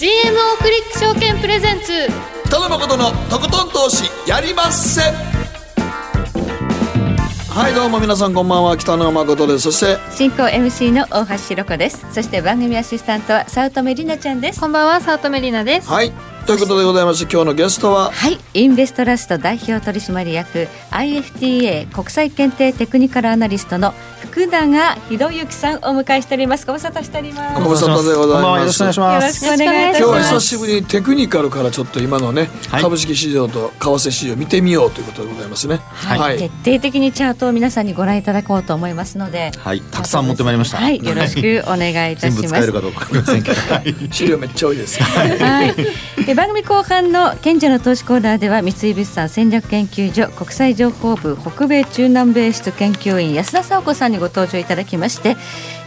GMO クリック証券プレゼンツ。北野誠のとことん投資やりまっせ。はいどうも皆さんこんばんは。北野誠です。そして進行 MC の大橋ろ子です。そして番組アシスタントは早乙女里奈ちゃんです。こんばんは早乙女里奈です。はいということでございまして今日のゲストははいインベストラスト代表取締役 IFTA 国際検定テクニカルアナリストの福永博之さんをお迎えしております。ご無沙汰しております。ご無沙汰でございます。よろしくお願いします。よろしくお願いいたし今日は久しぶりにテクニカルからちょっと今のね、はい。株式市場と為替市場見てみようということでございますね。はい、徹底的にチャートを皆さんにご覧いただこうと思いますのではい。たくさん持ってまいりました。はいよろしくお願いいた全します資料めっちゃ多いです。はい、で番組後半の賢者の投資コーナーでは三井物産戦略研究所国際情報部北米中南米室研究員安田沙子さんにご登場いただきまして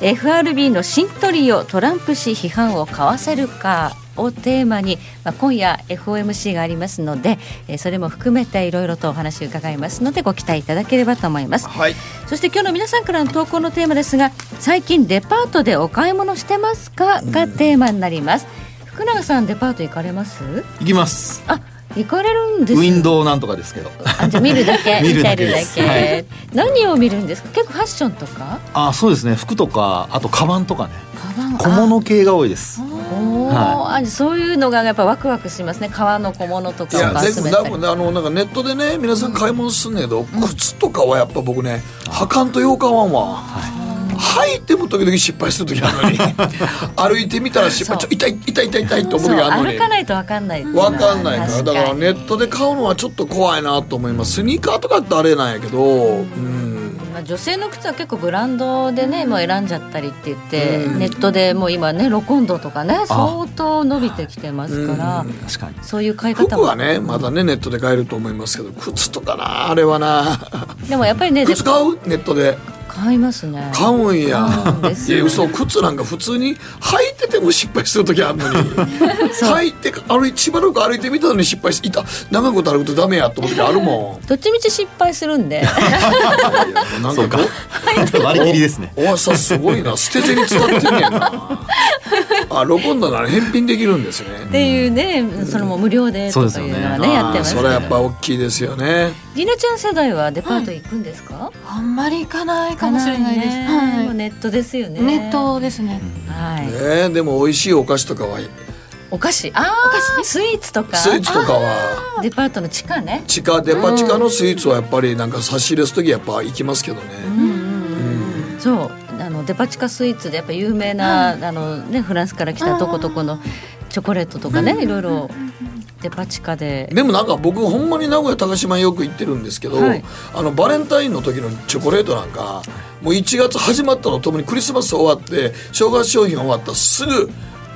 FRB の新トリオトランプ氏批判をかわせるかをテーマに、まあ、今夜 FOMC がありますので、えーそれも含めていろいろとお話を伺いますのでご期待いただければと思います。はい。そして今日の皆さんからの投稿のテーマですが最近デパートでお買い物してますか？がテーマになります、福永さんデパート行かれます？いきます。あ行かれるんですウィンドウなんとかですけど。あじゃあ見るだけ？見るだけ見てです。るだけ、はい。何を見るんですか？結構ファッションとか？あそうですね。服とかあとカバンとかね。カバン小物系が多いです。はあそういうのがやっぱワクワクしますね。革の小物といやかをでも多集めたり。分あのなんかネットでね皆さん買い物すんねんけど、靴とかはやっぱ僕ね履かんとようかわんわ、履いても時々失敗する時あるのに 歩いてみたら失敗ちょ痛い痛い痛い痛いと思う時あるのに。歩かないと分かんないわかんないから。確だからにネットで買うのはちょっと怖いなと思います。スニーカーとかってあれなんやけどうん。まあ、女性の靴は結構ブランドでねもう選んじゃったりって言って、うん。ネットでもう今ねロコンドとかね相当伸びてきてますから、うん。確かに。そういう買い方も。服はねまだねネットで買えると思いますけど靴とかなあれはな。でもやっぱりね靴買う？ネットで買いますね。買うんや。いや嘘靴なんか普通に履いてても失敗する時あるのに。履いて歩いしばらく歩いてみたのに失敗していた。長いこと歩くとダメやと思う時あるもん。どっちみち失敗するんで。なんそうか。か 割り切りですね。おわさすごいな。捨て銭使ってんねんな。あロコンドなら返品できるんですね。っていうね、それも無料でとかいうのはねやってますそれはやっぱ大きいですよね。りなちゃん世代はデパート行くんですか、あんまり行かないかもしれないです、ねはい。ネットですよね。ネットですね、はい、ねでも美味しいお菓子とかはお菓子？ああスイーツとか？スイーツとかは。デパートの地下ね。地下デパ地下のスイーツはやっぱりなんか差し入れする時やっぱ行きますけどね、そう。あのデパ地下スイーツでやっぱ有名な、あのねフランスから来たとことこのチョコレートとかね、いろいろデパ地下で。でもなんか僕ほんまに名古屋高島によく行ってるんですけど、はい。あのバレンタインの時のチョコレートなんかもう1月始まったのともにクリスマス終わって正月商品終わったらすぐ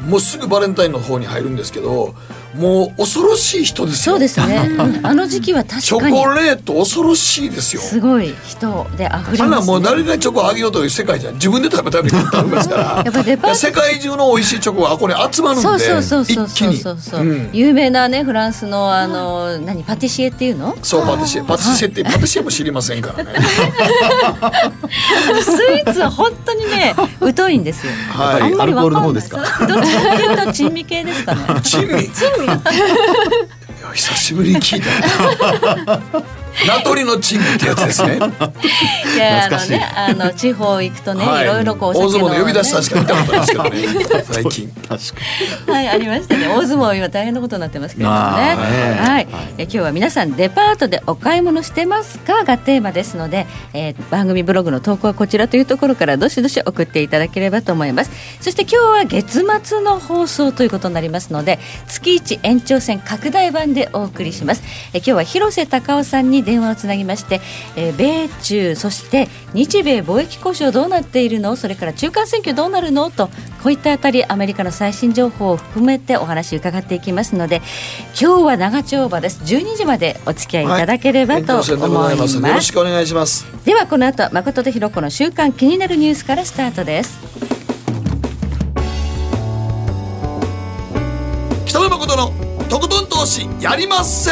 もうすぐバレンタインの方に入るんですけどもう恐ろしい人ですよ。そうですね。う んあの時期はチョ確かに。コレート恐ろしいですよ。すごい人で溢れあんなます、ね、もう誰がチョコあげようという世界じゃん自分で食べたいのに食べますから。やっぱデパート世界中の美味しいチョコがここに集まるんで。そうそうそうそうそう。一気に。そう有名なねフランスのあの何パティシエっていうの？そうパティシエ。パティシエってパティシエも知りませんからね。スイーツは本当にね疎いんですよ。はい。あんまりわかんない。アルコールの方ですか？どっちかっていうと珍味系ですかね？珍味久しぶりに聞いた名取の珍味ってやつですね。い。やあのねあの地方行くとね、い、ろいろこうお大相撲の呼び出したしか見たことないですけどね。最近。確かはい、ありましたね。大相撲今大変なことになってますけれどもね。あーね。はい、え今日は皆さんデパートでお買い物してますかがテーマですので、えー番組ブログの投稿はこちらというところからどしどし送っていただければと思います。そして今日は月末の放送ということになりますので、月一延長戦拡大版でお送りします。え今日は広瀬隆夫さんに電話をつなぎまして、えー米中そして日米貿易交渉どうなっているの、それから中間選挙どうなるの？とこういったあたりアメリカの最新情報を含めてお話伺っていきますので今日は長丁場です。12時までお付き合いいただければと思います。よますろしくお願いします。ではこの後誠とひろ子の週刊気になるニュースからスタートです。北野誠のとことん投資やりまっせ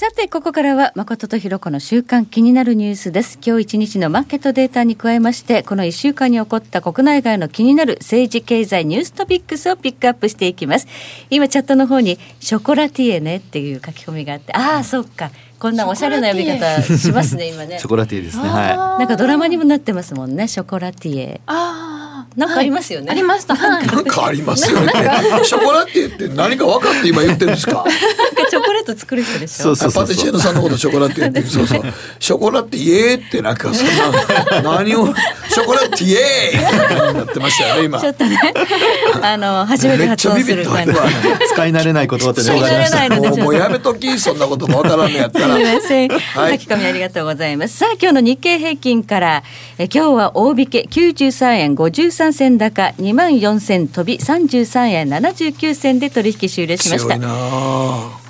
さて、ここからは誠とひろこの週間気になるニュースです。今日一日のマーケットデータに加えまして、この1週間に起こった国内外の気になる政治経済ニューストピックスをピックアップしていきます。今チャットの方にショコラティエねっていう書き込みがあって、ああ、そっか。こんなおしゃれな呼び方しますね、今ねショ。コラティエですねはなんかドラマにもなってますもんね、ショコラティエ。あなんかありますよね。ありました。はい。なんかありますよね。ショコラティエって何か分かって今言ってるんですか？チョコレート作る人でしょ。そうそうパティシエのさんのことショコラティエってそうそう。ショコラティエってなんかそんな何をショコラティエになってましたよね今。ちょっとね、あの初めて発音する感じ。めっちゃビビったわい使い慣れない言葉ってね使い慣れないのでもうもうやめときそんなこともわからんのやったら。すみません。はい。書き込みありがとうございます。さあ、今日の日経平均から、え今日は大引け93円53銭高、2万4000飛び33円79銭で取引終了しました強い。な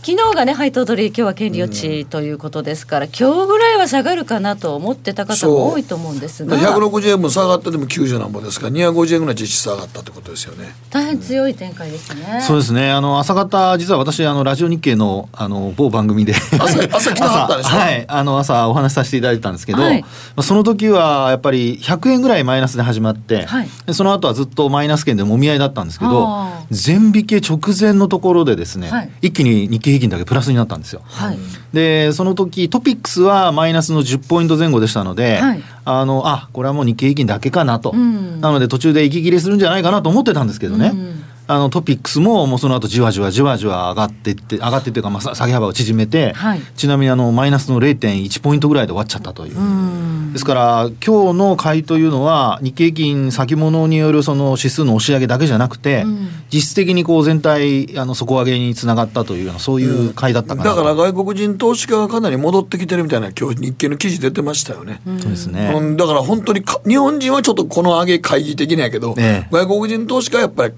昨日がね配当取り今日は権利落ちということですから、今日ぐらいは下がるかなと思ってた方も多いと思うんですが。160円分下がってでも90何本ですか。ら250円ぐらい実質下がったってことですよね。大変強い展開ですね。そうですね。あの朝方実は私あのラジオ日経のあの某番組で朝朝来たかったでしょ？朝はい。あの朝お話しさせていただいたんですけど、はい。まあその時はやっぱり100円ぐらいマイナスで始まって、はい。でその後はずっとマイナス圏でもみ合いだったんですけどあー。全引け直前のところでですね、はい。一気に日経平均だけプラスになったんですよ。はい。でその時トピックスはマイナスの10ポイント前後でしたので、はい。あのあこれはもう日経平均だけかなと、うん。なので途中で息切れするんじゃないかなと思ってたんですけどね、うんあのトピックスももうその後じわじわじわじわ上がっていって上がってっていうか、まあ、さ下げ幅を縮めて、はい。ちなみにあのマイナスの0.1ポイントぐらいで終わっちゃったという。うん。ですから今日の買いというのは日経平均先物によるその指数の押し上げだけじゃなくて、うん。実質的にこう全体あの底上げにつながったというようなそういう買いだったかなと、だから外国人投資家がかなり戻ってきてるみたいな今日日経の記事出てましたよね、そうですね、うん、だから本当にか日本人はちょっとこの上げ懐疑的なんやけど、ええ。外国人投資家はやっぱり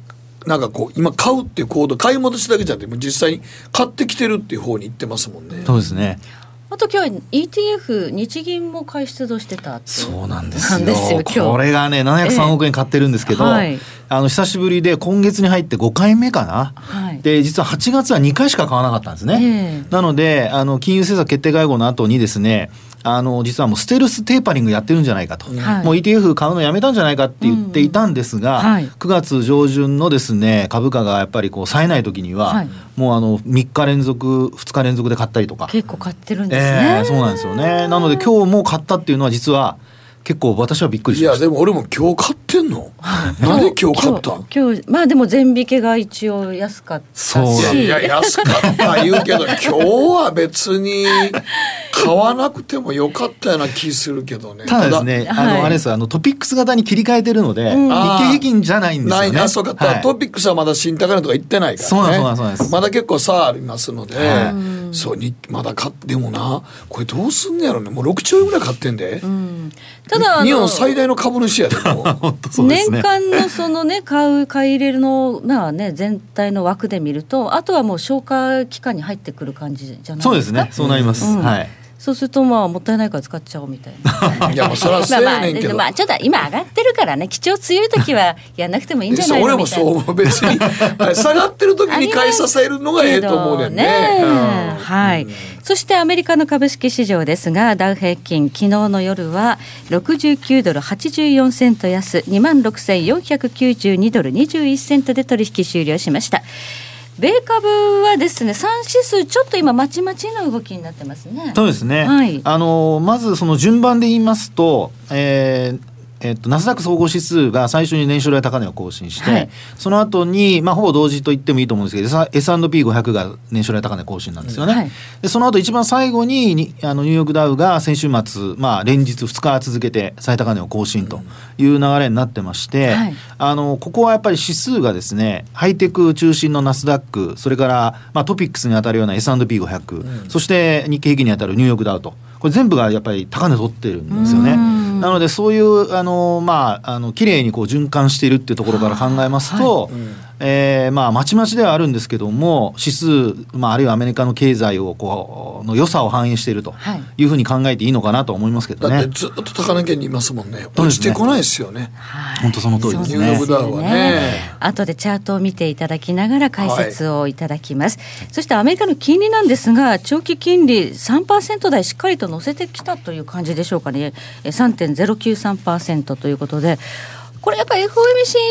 なんかこう今買うっていう行動買い戻しだけじゃなくてもう実際に買ってきてるっていう方に行ってますもんね。そうですね。あと今日は ETF 日銀も買い出動してたってそうなんですよ。なんですよ今日。これがね703億円買ってるんですけど、ええはい。あの久しぶりで今月に入って5回目かな、はい。で実は8月は2回しか買わなかったんですね、ええ。なのであの金融政策決定会合の後にですねあの実はもうステルステーパリングやってるんじゃないかと、はい。もう ETF 買うのやめたんじゃないかって言っていたんですが、うん。はい。9月上旬のですね株価がやっぱりこう冴えない時には、はい。もうあの3日連続2日連続で買ったりとか。結構買ってるんですえね、えそうなんですよね。なので今日も買ったっていうのは実は結構私はびっくりいしました。やでも俺も今日買ってんの？なんで今日買ったん？今日今日まあでも全引けが一応安かったそう。いしやいや安かった言うけど 今日は別に買わなくてもよかったような気するけどね。ただですね、あはい。の、あれです、あの、トピックス型に切り替えてるので、うん。日経平均じゃないんですないよね。あそうか、はい。トピックスはまだ新高値とか言ってないからね。そうなんですそうなんです。そうなんですまだ結構差ありますので、はそうにまだ買ってでもなこれどうすんのやろねもう6兆円ぐらい買ってんで、ただあの日本最大の株主やで ね。年間のそのね買う買い入れのまあね全体の枠で見るとあとはもう消化期間に入ってくる感じじゃないですか？そうですね。そうなります。うんはい。そうするとまあもったいないから使っちゃおうみたいな いやもうそれはそうまあまあやねんけど、でまあちょっと今上がってるからね基調強い時はやんなくてもいいんじゃないの俺もみたいなそう思う別に下がってる時に買い支えるのがええと思うねんねけどうんはい。そしてアメリカの株式市場ですが、ダウ平均、昨日の夜は69ドル84セント安、2万6492ドル21セントで取引終了しました。米株はですね、3指数、ちょっと今、まちまちの動きになってますね。そうですね。はいあの、まずその順番で言いますと、えーえっと、ナスダック総合指数が最初に年初来高値を更新して、はい。その後に、まあ、ほぼ同時と言ってもいいと思うんですけど、S&P500 が年初来高値更新なんですよね。はい。で、その後一番最後ににあのニューヨークダウが先週末、まあ、連日2日続けて最高値を更新という流れになってまして、はい。あの、ここはやっぱり指数がですね、ハイテク中心のナスダック、それから、まあ、トピックスに当たるような S&P500、そして日経平均に当たるニューヨークダウと、これ全部がやっぱり高値取ってるんですよね。なので、そういう、あの、まあ、あの、綺麗にこう循環しているっていうところから考えますと、えーまあ、まちまちではあるんですけども、指数、まあ、あるいはアメリカの経済をこうの良さを反映しているとはい。いうふうに考えていいのかなと思いますけどね。だってずっと高値圏にいますもんね。落ちてこないですよね。はい本当その通りですニューヨーねク。ダウはね。後でチャートを見ていただきながら解説をいただきます、そしてアメリカの金利なんですが長期金利3%台しっかりと乗せてきたという感じでしょうかね。え3.093%ということでこれやっぱり FOMC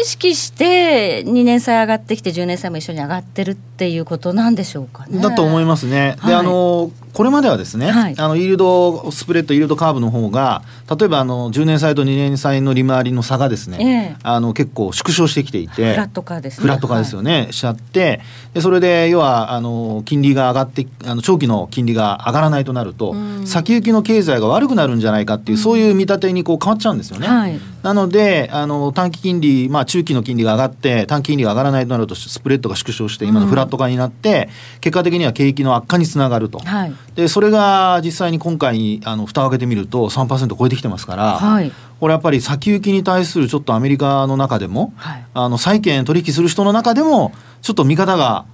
意識して2年債上がってきて10年債も一緒に上がってるっていうことなんでしょうかね。だと思いますね。で、はいあのこれまではですね、はいあのイールドスプレッド、イールドカーブの方が、例えばあの10年債と2年債の利回りの差がですね、ええあの結構縮小してきていて、フラット化ですね。フラット化ですよね、しちゃって、でそれで要はあの金利が上がって、あの長期の金利が上がらないとなると、うん先行きの経済が悪くなるんじゃないかっていう、そういう見立てにこう変わっちゃうんですよね。はいなのであの短期金利、まあ、中期の金利が上がって短期金利が上がらないとなるとスプレッドが縮小して今のフラット化になって、結果的には景気の悪化につながると、はい。でそれが実際に今回あの蓋を開けてみると3%超えてきてますから、はい。これやっぱり先行きに対するちょっとアメリカの中でも、はい。あの債券取引する人の中でもちょっと見方が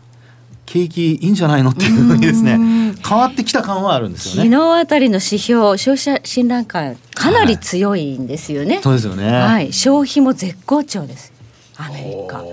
景気いいんじゃないのっていうふうにですね変わってきた感はあるんですよ昨ね。日あたりの指標消費者信頼感かなり強いんですよね。そうですよね、はい、消費も絶好調です。アメリカ。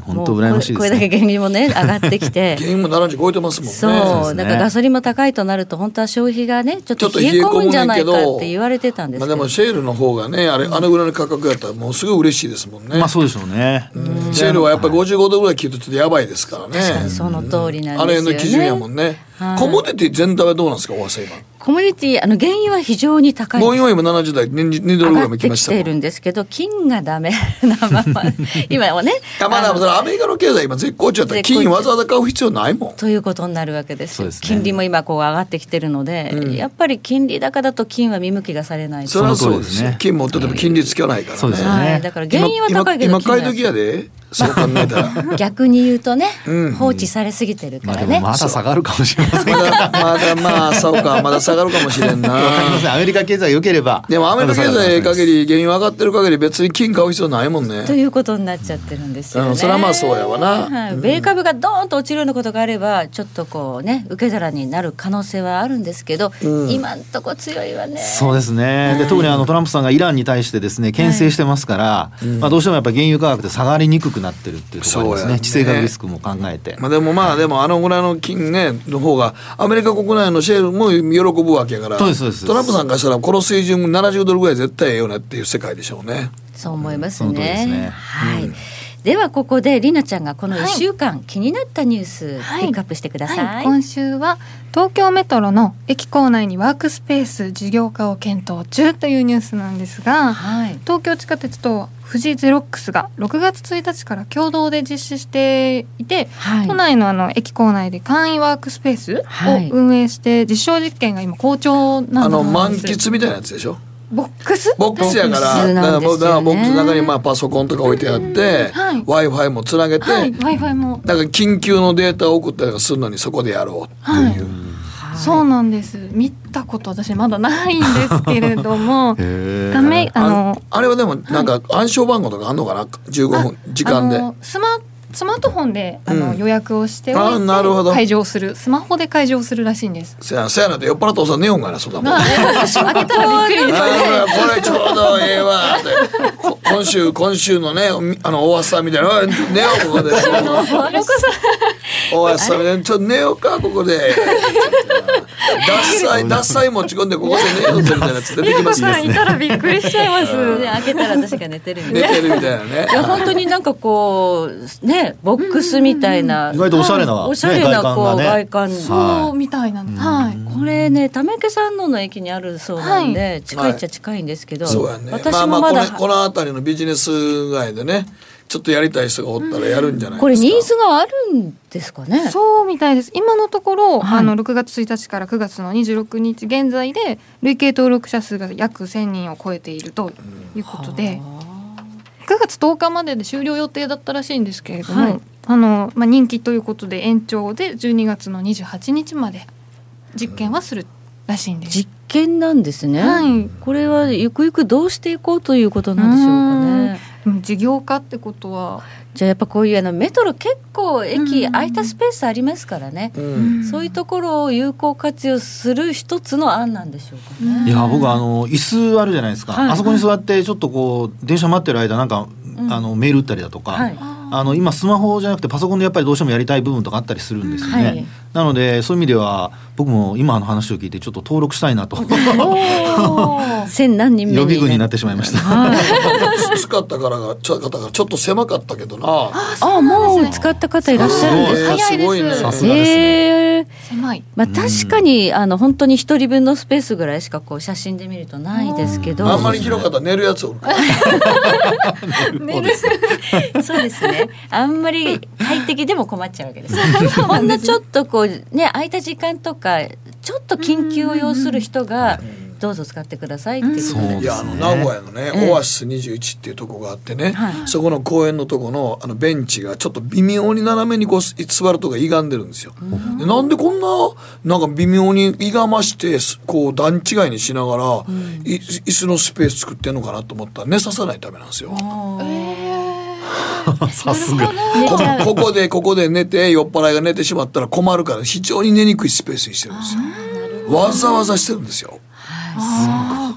本当羨ましいですね。これだけ原油もね 上がってきて。原油も70超えてますもんねそう、ねだからガソリンも高いとなると本当は消費がねちょっとと冷え込むんじゃないかって言われてたんですけど、まあでもシェールの方がねあれあのぐらいの価格やったらもうすごい嬉しいですもんね、まあそうでしょうね。シェールはやっぱり55度ぐらい切るとちょっとやばいですからね確かにその通りなんあのですよね。辺の基準やもんね、はいコモディティ全体はどうなんですか大橋さん今コミュニティあの原油は非常に高いです。もう今今70代 2, 2ドルぐらいも上がって来ましたもん。きているんですけど金がダメ。なまま今はねあまあ、あアメリカの経済今絶好調やったら金わざわざ買う必要ないもん。ということになるわけですそうですね。金利も今こう上がってきてるので、やっぱり金利高だと金は見向きがされないそれはそうです。ね。金持ってても金利つかないからね。そうですよね。はい、だから原油は高いけど今今買い金時やでそう考えたら 逆に言うとね、うん放置されすぎてるかまあらね、でもまだ下がるかもしれませんまだまだまあそうかまだ下がるかもしれんな わかりません。アメリカ経済良ければ。でもアメリカ経済限り。り原油上がってる限り別に金買う必要ないもんねということになっちゃってるんですよね。うんそれはまあそうやわなはい、米株がドーンと落ちるようなことがあればちょっとこうね受け皿になる可能性はあるんですけど、今んとこ強いわね。そうですね。で特にあのトランプさんがイランに対してですね牽制してますから、まあどうしてもやっぱ原油価格で下がりにくくなってるっていうところですね。ね地政学リスクも考えて。まあでもまあでもあのぐらいの金ねの方がアメリカ国内のシェールも喜ぶわけやからそうですそうですトランプさんからしたらこの水準70ドルぐらい絶対ええよねっていう世界でしょうね。そう思いますその通りですね。ねはい。ではここでりなちゃんがこの1週間気になったニュースはい。ピックアップしてください。はい、今週は東京メトロの駅構内にワークスペース事業化を検討中というニュースなんですがはい。東京地下鉄と富士ゼロックスが6月1日から共同で実施していて、はい。都内のあの駅構内で簡易ワークスペースはい。を運営して実証実験が今好調なんあの満です喫みたいなやつでしょ？ボックス？ボックスやからだからボックスの中にまあパソコンとか置いてあって、はい。w i f i もつなげて、はい w i f i も。だから緊急のデータを送ったりするのにそこでやろうっていう、そうなんです。見たこと私まだないんですけれども。画面ああのあれはでもなんか暗証番号とかあんのかな？15分時間で。あのスマスマートフォンであの、うん。予約をしておあいなるほど。て開場する。スマホで開場するらしいんです。せやせやなって酔っ払ったおっさん寝よんがなそんなもん。あ開けたらびっくりーこれちょうどええわって。こ今週今週のねみあの大橋さんみたいな。おい寝ようここでんみたいなちょっと寝ようかここで。脱菜脱菜持ち込んでここで寝ようぜみたいなやつ出てきますね。さんいたらびっくりしちゃいます。で開けたら私が寝てるみたいな。寝てるみたいなね。いや本当になんかこうねボックスみたいな、意外とおしゃれな、ね、おしゃれなこう外観ね。そうみたいなの。はい。これね溜池山王の駅にあるそうなんで、近いっちゃ近いんですけど、そうやね。私まあまもまだ、あこのこの辺りのビジネス街でねちょっとやりたい人がおったらやるんじゃないですか。これニーズがあるんですかね。そうみたいです。今のところ、はい。あの6月1日から9月の26日現在で累計登録者数が約1000人を超えているということで、9月10日までで終了予定だったらしいんですけれども、はい。あのまあ人気ということで延長で12月の28日まで実験はするらしいんです。実験なんですね、はい。これはゆくゆくどうしていこうということなんでしょうかね。うん事業化ってことは。じゃあやっぱこういうあのメトロ結構駅空いたスペースありますからね、うん。そういうところを有効活用する一つの案なんでしょうかね。いや僕あの椅子あるじゃないですか、はい。あそこに座ってちょっとこう電車待ってる間なんか、うん。あのメール打ったりだとか、はいあの今スマホじゃなくてパソコンでやっぱりどうしてもやりたい部分とかあったりするんですよね、はい。なのでそういう意味では僕も今の話を聞いてちょっと登録したいなと。千何人目予備軍になってしまいました。はい。使ったからがちょ方がちょっと狭かったけどな。あもう使った方いらっしゃるんですか？えー早いです。すごいねさすがですね。えー。狭い。まあ、確かに、あの本当に一人分のスペースぐらいしかこう写真で見るとないですけど。あんまり広かったら寝るやつおるから。そうですねあんまり快適でも困っちゃうわけです。ほんのちょっとこうね空いた時間とかちょっと緊急を要する人がどうぞ使ってくださいっていうことで。そういやあの名古屋のね、ええ。オアシス21っていうとこがあってね、はい。そこの公園のとこのあのベンチがちょっと微妙に斜めにこうす座るとこが歪んでるんですよ。でなんでこんななんか微妙に歪ましてすこう段違いにしながら、い椅子のスペース作ってんのかなと思ったら寝ささないためなんですよ。さすが。こここでここで寝て酔っ払いが寝てしまったら困るから非常に寝にくいスペースにしてるんですよ。わざわざしてるんですよ。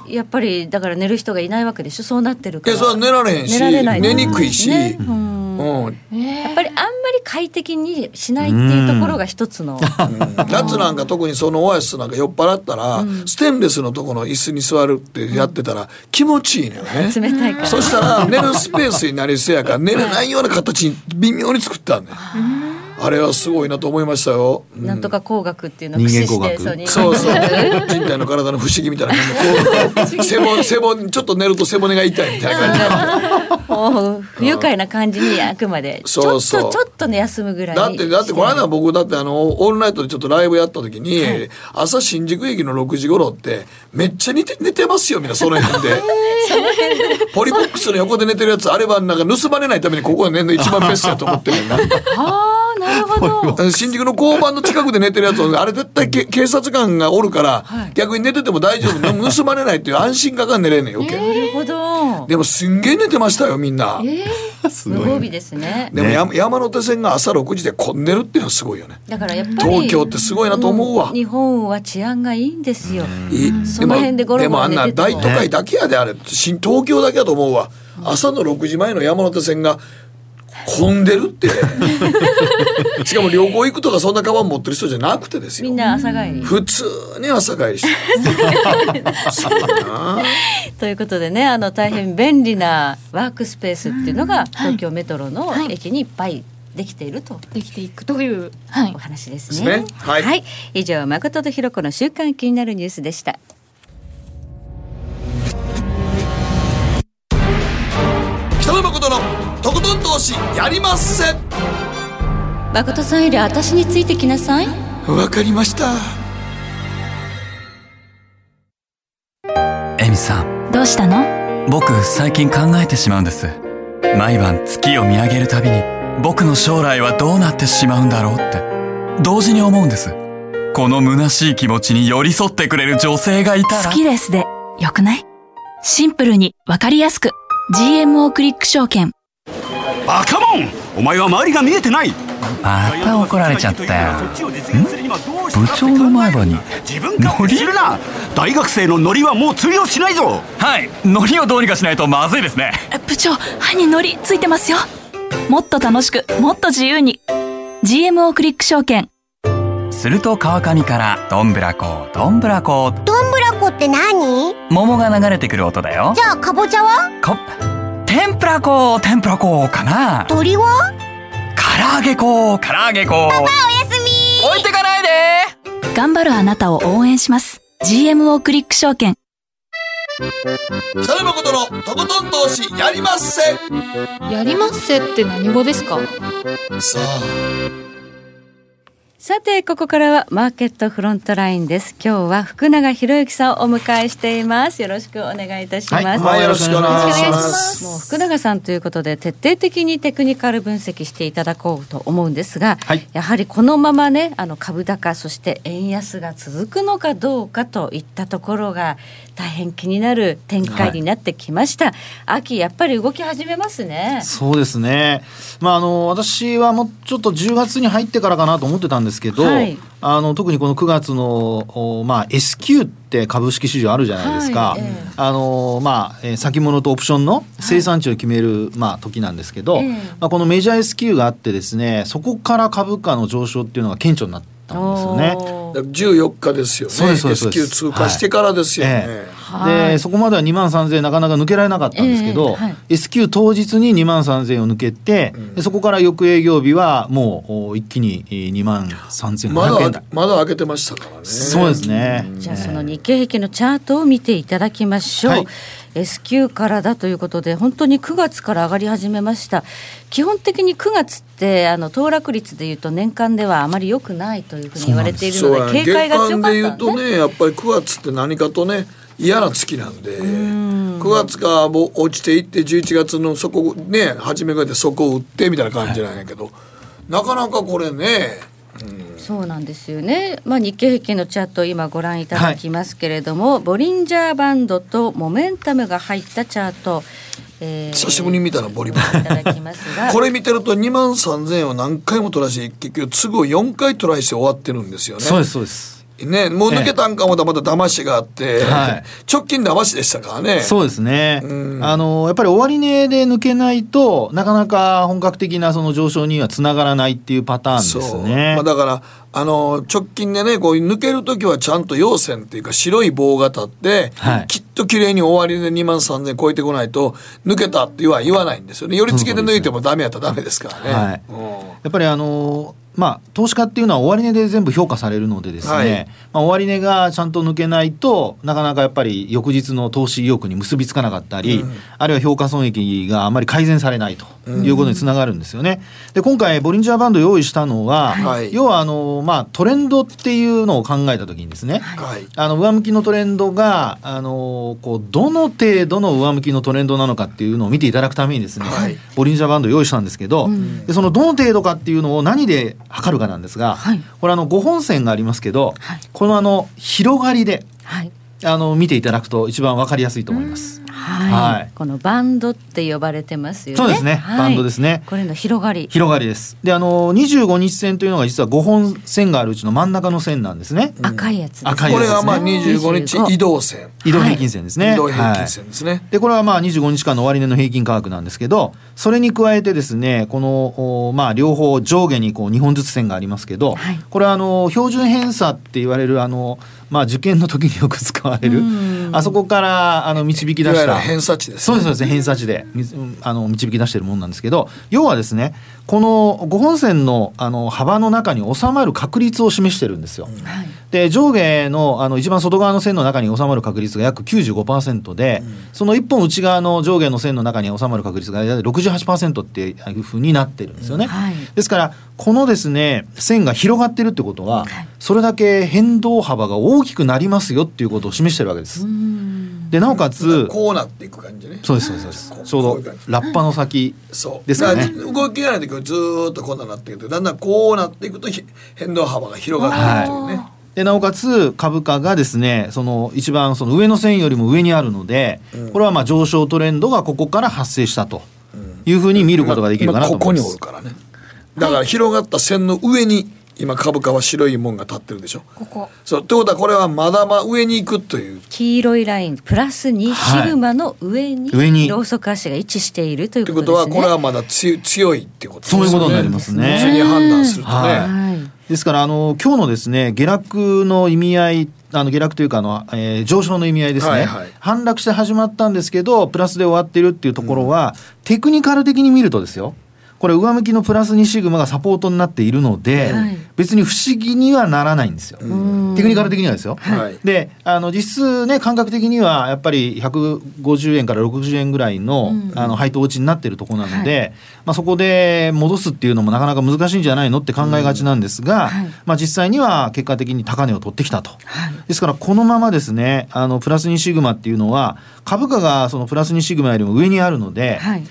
やっぱりだから寝る人がいないわけでしょ？そうなってるから。いやそれは寝られへんし寝られない。寝にくいし、ね。うんうん、やっぱりあんまり快適にしないっていうところが一つの。夏なんか特にそのオアシスなんか酔っ払ったら、ステンレスのとこの椅子に座るってやってたら気持ちいいのよね。冷たいから。そしたら寝るスペースになりそうやから寝れないような形に微妙に作ったんね。あれはすごいなと思いましたよ。うん。なんとか工学っていうのを駆使して人間工学。そうそう人体の体の不思議みたいな感じで 背骨背骨ちょっと寝ると背骨が痛いみたいな感じ。もう不愉快な感じにあくまで。ちょっとそうそう。ちょっとね休むぐらい。だってだってこの間僕だってあのオールナイトでちょっとライブやった時に、朝新宿駅の6時頃ってめっちゃ寝て寝てますよみんな その辺で。ポリボックスの横で寝てるやつあれはなんか盗まれないためにここで寝るの一番ベストやと思ってるんだ ああなるほど。新宿の交番の近くで寝てるやつあれ絶対け警察官がおるから、逆に寝てても大丈夫。盗まれないっていう安心感が寝れんねん余計、なるほど。でもすんげえ寝てましたよみんな、すごい無防備ですね。でもや山手線が朝6時で混んでるっていうのはすごいよね。だからやっぱり東京ってすごいなと思うわ、ん日本は治安がいいんですよ。いいその辺でゴロゴロもあんな寝てても大都会だけやであれ新東京だけやと思うわ。朝の6時前の山手線が混んでるって。しかも旅行行くとかそんなカバン持ってる人じゃなくてですよ。みんな朝帰り。普通に朝帰りし ということでねあの大変便利なワークスペースっていうのが東京メトロのはい。駅にいっぱいできていると。できていくという。はいお話ですですね。ねはい。以上誠とひろ子の週刊気になるニュースでした。北野誠のとことん投資やりまっせ。誠さんより私についてきなさい。わかりました。エミさん。どうしたの？僕最近考えてしまうんです。毎晩月を見上げるたびに僕の将来はどうなってしまうんだろうって。同時に思うんです。この虚しい気持ちに寄り添ってくれる女性がいたら。好きですで、よくない？シンプルにわかりやすく。GMO クリック証券。バカモン！お前は周りが見えてない！また怒られちゃったよ。部部長の前歯に自分勝手にするな！大学生のノリはもう通用しないぞ！はい。ノリをどうにかしないとまずいですね。部長、歯にノリついてますよ。もっと楽しく、もっと自由に。GMO クリック証券。すると川上からどんぶらこどんぶらこ。どんぶらこって何？桃が流れてくる音だよ。じゃあかぼちゃは？こ天ぷらこ天ぷらこかな。鳥は？唐揚げ粉唐揚げ粉おやすみ。置いてかないで。頑張るあなたを応援します。GMO クリック証券。北野誠のとことん投資やりまっせ。やりますせって何語ですか？さあさてここからはマーケットフロントラインです。今日は福永博之さんをお迎えしています。よろしくお願いいたします。はいはいよろしくお願いしまよろしくお願いしますすもう福永さんということで徹底的にテクニカル分析していただこうと思うんですが、はいやはりこのままねあの株高そして円安が続くのかどうかといったところが大変気になる展開になってきました、秋やっぱり動き始めますね。そうですね、まあ、あの私はもうちょっと10月に入ってからかなと思ってたんですけど、はい。あの特にこの9月の、おまあ、S q って株式市場あるじゃないですか、はいええ。あのまあえー先物とオプションの生産地を決める、まあ、時なんですけど、ええ。まあ、このメジャー S q があってですねそこから株価の上昇っていうのが顕著になったんですよね。おー。だから14日ですよね。そうですそうです。S q 通過してからですよね、ええ。はい。でそこまでは2万3000円なかなか抜けられなかったんですけど、ええはい。S q 当日に2万3000円を抜けて、でそこから翌営業日はもうお一気にえー2万3500ま円だまだ開けてましたからね。そうですね。じゃあその日経平均のチャートを見ていただきましょう、はい S q からだということで本当に9月から上がり始めました。基本的に9月ってあの騰落率でいうと年間ではあまり良くないというふうに言われているので警戒が強月間で言うかったんとねやっぱり9月って何かとね嫌な月なんで。9月が落ちていって11月の底ね初めぐらいで底を打ってみたいな感じなんやけど、なかなかこれねそうなんですよね、まあ、日経平均のチャートを今ご覧いただきますけれども、ボリンジャーバンドとモメンタムが入ったチャート、えー久しぶりに見たらボリバンいただきますが。これ見てると2万3000円を何回もトライして結局都合4回トライして終わってるんですよね。そうですそうです。ね、もう抜けたんかもだまた騙しがあって、はい直近騙しでしたからね。そうですね。うんあのやっぱり終値で抜けないとなかなか本格的なその上昇にはつながらないっていうパターンですね。まあ、だからあの直近でねこう抜ける時はちゃんと陽線っていうか白い棒が立って、はいきっと綺麗に終わりで2万3000超えてこないと抜けたっては言わないんですよね寄り付けで抜いてもダメやったらダメですからね。はいうんやっぱりあのまあ、投資家っていうのは終値で全部評価されるのでですね、はい。まあ、終値がちゃんと抜けないとなかなかやっぱり翌日の投資意欲に結びつかなかったり、あるいは評価損益があまり改善されないということにつながるんですよね。で今回ボリンジャーバンド用意したのは、はい。要はあの、まあ、トレンドっていうのを考えた時にですね、はい。あの上向きのトレンドがあのこうどの程度の上向きのトレンドなのかっていうのを見ていただくためにですね、はい。ボリンジャーバンドを用意したんですけど、でそのどの程度かっていうのを何で測るかなんですが、はい。これあの5本線がありますけど、はい。このあの広がりではいあの見ていただくと一番わかりやすいと思います。はい。はい。このバンドって呼ばれてますよね。そうですね。はい。バンドですね。これの広がり。広がりです。であの25日線というのが実は5本線があるうちの真ん中の線なんですね。赤いやつ赤いやつですね。これがまあ25日移動線、移動平均線ですね。移動平均はい線ですね。でこれはまあ25日間の終値の平均価格なんですけどそれに加えてですねこのおまあ両方上下にこう2本ずつ線がありますけど、はい。これはあの標準偏差って言われるあの、まあ、受験の時によく使われる。うん。あそこからあの導き出した。偏差値ですね。そうですそうです。偏差値で。みあの導き出しているものなんですけど要はですねこの5本線のあの幅の中に収まる確率を示してるんですよ。はい。で上下のあの一番外側の線の中に収まる確率が約95%で、その一本内側の上下の線の中に収まる確率が大体68%っていうふうになってるんですよね。はい。ですからこのですね線が広がってるってことは、はい。それだけ変動幅が大きくなりますよっていうことを示してるわけです。でなおかつこうなっていく感じね。そうですそうですちょうどラッパの先そうですかねだら動きがない時はずーっとこんなになっていくとだんだんこうなっていくとひ変動幅が広がっていくというね。でなおかつ株価がですねその一番その上の線よりも上にあるので、これはまあ上昇トレンドがここから発生したというふうに見ることができるかなと今ここに思います。おるからね。だから広がった線の上に今株価は白いもんが立ってるでしょ。ここ。そうってことはこれはまだま上に行くという。黄色いラインプラス2はいシグマの上に,、上に。ローソク足が位置しているというこですね。こととはこれはまだ強強いってことですそういうことになりますね。普通に判断するとね。はいはい。ですからあの今日のですね下落の意味合いあの下落というかあの、えー上昇の意味合いですね、はいはい。反落して始まったんですけどプラスで終わってるっていうところは、テクニカル的に見るとですよこれ上向きのプラス2シグマがサポートになっているので、はい。別に不思議にはならないんですよ、テクニカル的にはですよ。はい。であの実質ね感覚的にはやっぱり150円から60円ぐらいの,、あの配当落ちになってるところなので、まあ、そこで戻すっていうのもなかなか難しいんじゃないのって考えがちなんですが、はい。まあ、実際には結果的に高値を取ってきたと。はい。ですからこのままですねあのプラス2シグマっていうのは株価がそのプラス2シグマよりも上にあるので、はい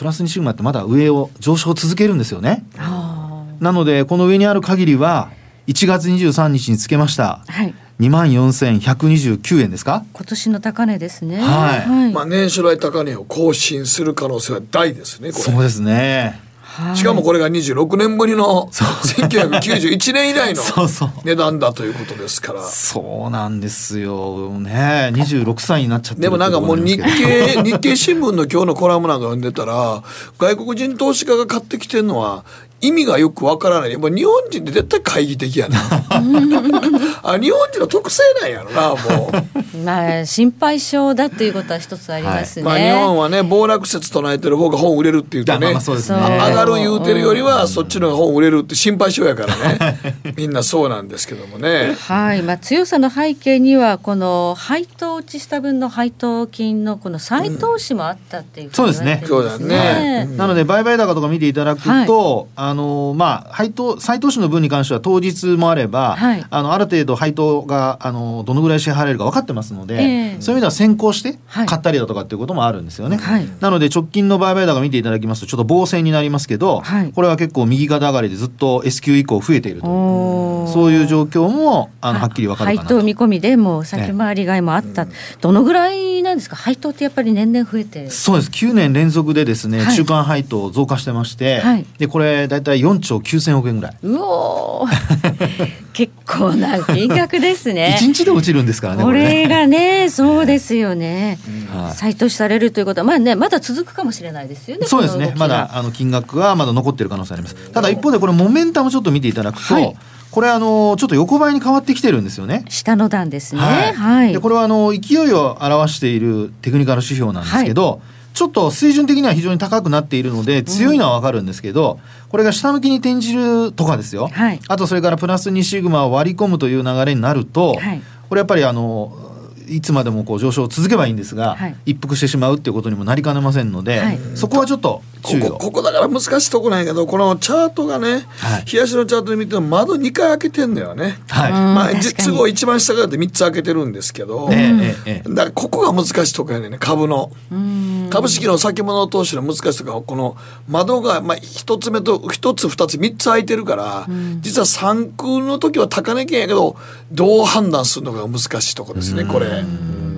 プラス2シグマってまだ上を上昇を続けるんですよね。あなのでこの上にある限りは1月23日につけました。ーはい。2万4129円ですか？今年の高値ですね。はい。まあ年初来高値を更新する可能性は大ですねそうですねしかもこれが26年ぶりの1991年以来の値段だということですから。そうなんですよ。ね26歳になっちゃってるでもなんかもう日経日経新聞の今日のコラムなんか読んでたら外国人投資家が買ってきてるのは意味がよくわからない。やっぱ日本人って絶対懐疑的やな。あ日本人の特性なんやろなもう。まあ心配性だということは一つありますね、まあ日本はね暴落説唱えてる方が本売れるって言うとねまあまあそうですね。あ上がる言うてるよりはそっちの方が本売れるって心配性やからね。みんなそうなんですけどもね。はい、まあ、強さの背景にはこの配当落ちした分の配当金のこの再投資もあったっていうふうに言われてるんそうですね。ね。なので売買高とか見ていただくと、あのまあ配当再投資の分に関しては当日もあれば、はい。あのある程度配当があのどのぐらい支払えるか分かってますので、ええ。そういう意味では先行してはい。買ったりだとかっていうこともあるんですよね。はい。なので直近の売買高見ていただきますとちょっと棒線になりますけど、はい。これは結構右肩上がりでずっと S q 以降増えているとそういう状況もあのはっきり分かる配かなと。当見込みでもう先回り買いもあった、どのぐらいなんですか？配当ってやっぱり年々増えて。そうです。9年連続でですね、はい。中間配当増加してまして、はい。でこれ大体4兆9000億円ぐらい。うおー。結構な金額ですね。一日で落ちるんですからねここれがね そうですよね、はい。再投資されるということ。はまあねまだ続くかもしれないですよねそうですね。まだあの金額はまだ残ってる可能性あります。ただ一方でこれモメンタムちょっと見ていただくと、はい。これあのちょっと横ばいに変わってきてるんですよね。下の段ですね。はい。はい、でこれはあの勢いを表しているテクニカル指標なんですけど、ちょっと水準的には非常に高くなっているので強いのはわかるんですけど、これが下向きに転じるとかですよ、はい。あとそれからプラス2シグマを割り込むという流れになると、はい。これやっぱりあのいつまでもこう上昇を続けばいいんですが、はい。一服してしまうっていうことにもなりかねませんので、はい。そこはちょっとこ注意を。こここだから難しいとこなんやけどこのチャートがね、はい。冷やしのチャートで見ても窓2回開けてんだよね。はい、まあ、確かに。じ都合一番下からで3つ開けてるんですけど、ええだからここが難しいとこやね株の。株式の先物投資の難しいとこはこの窓がまあ1つ目と1つ2つ3つ開いてるから、実は3空の時は高値圏やけどどう判断するのかが難しいとこですねこれ。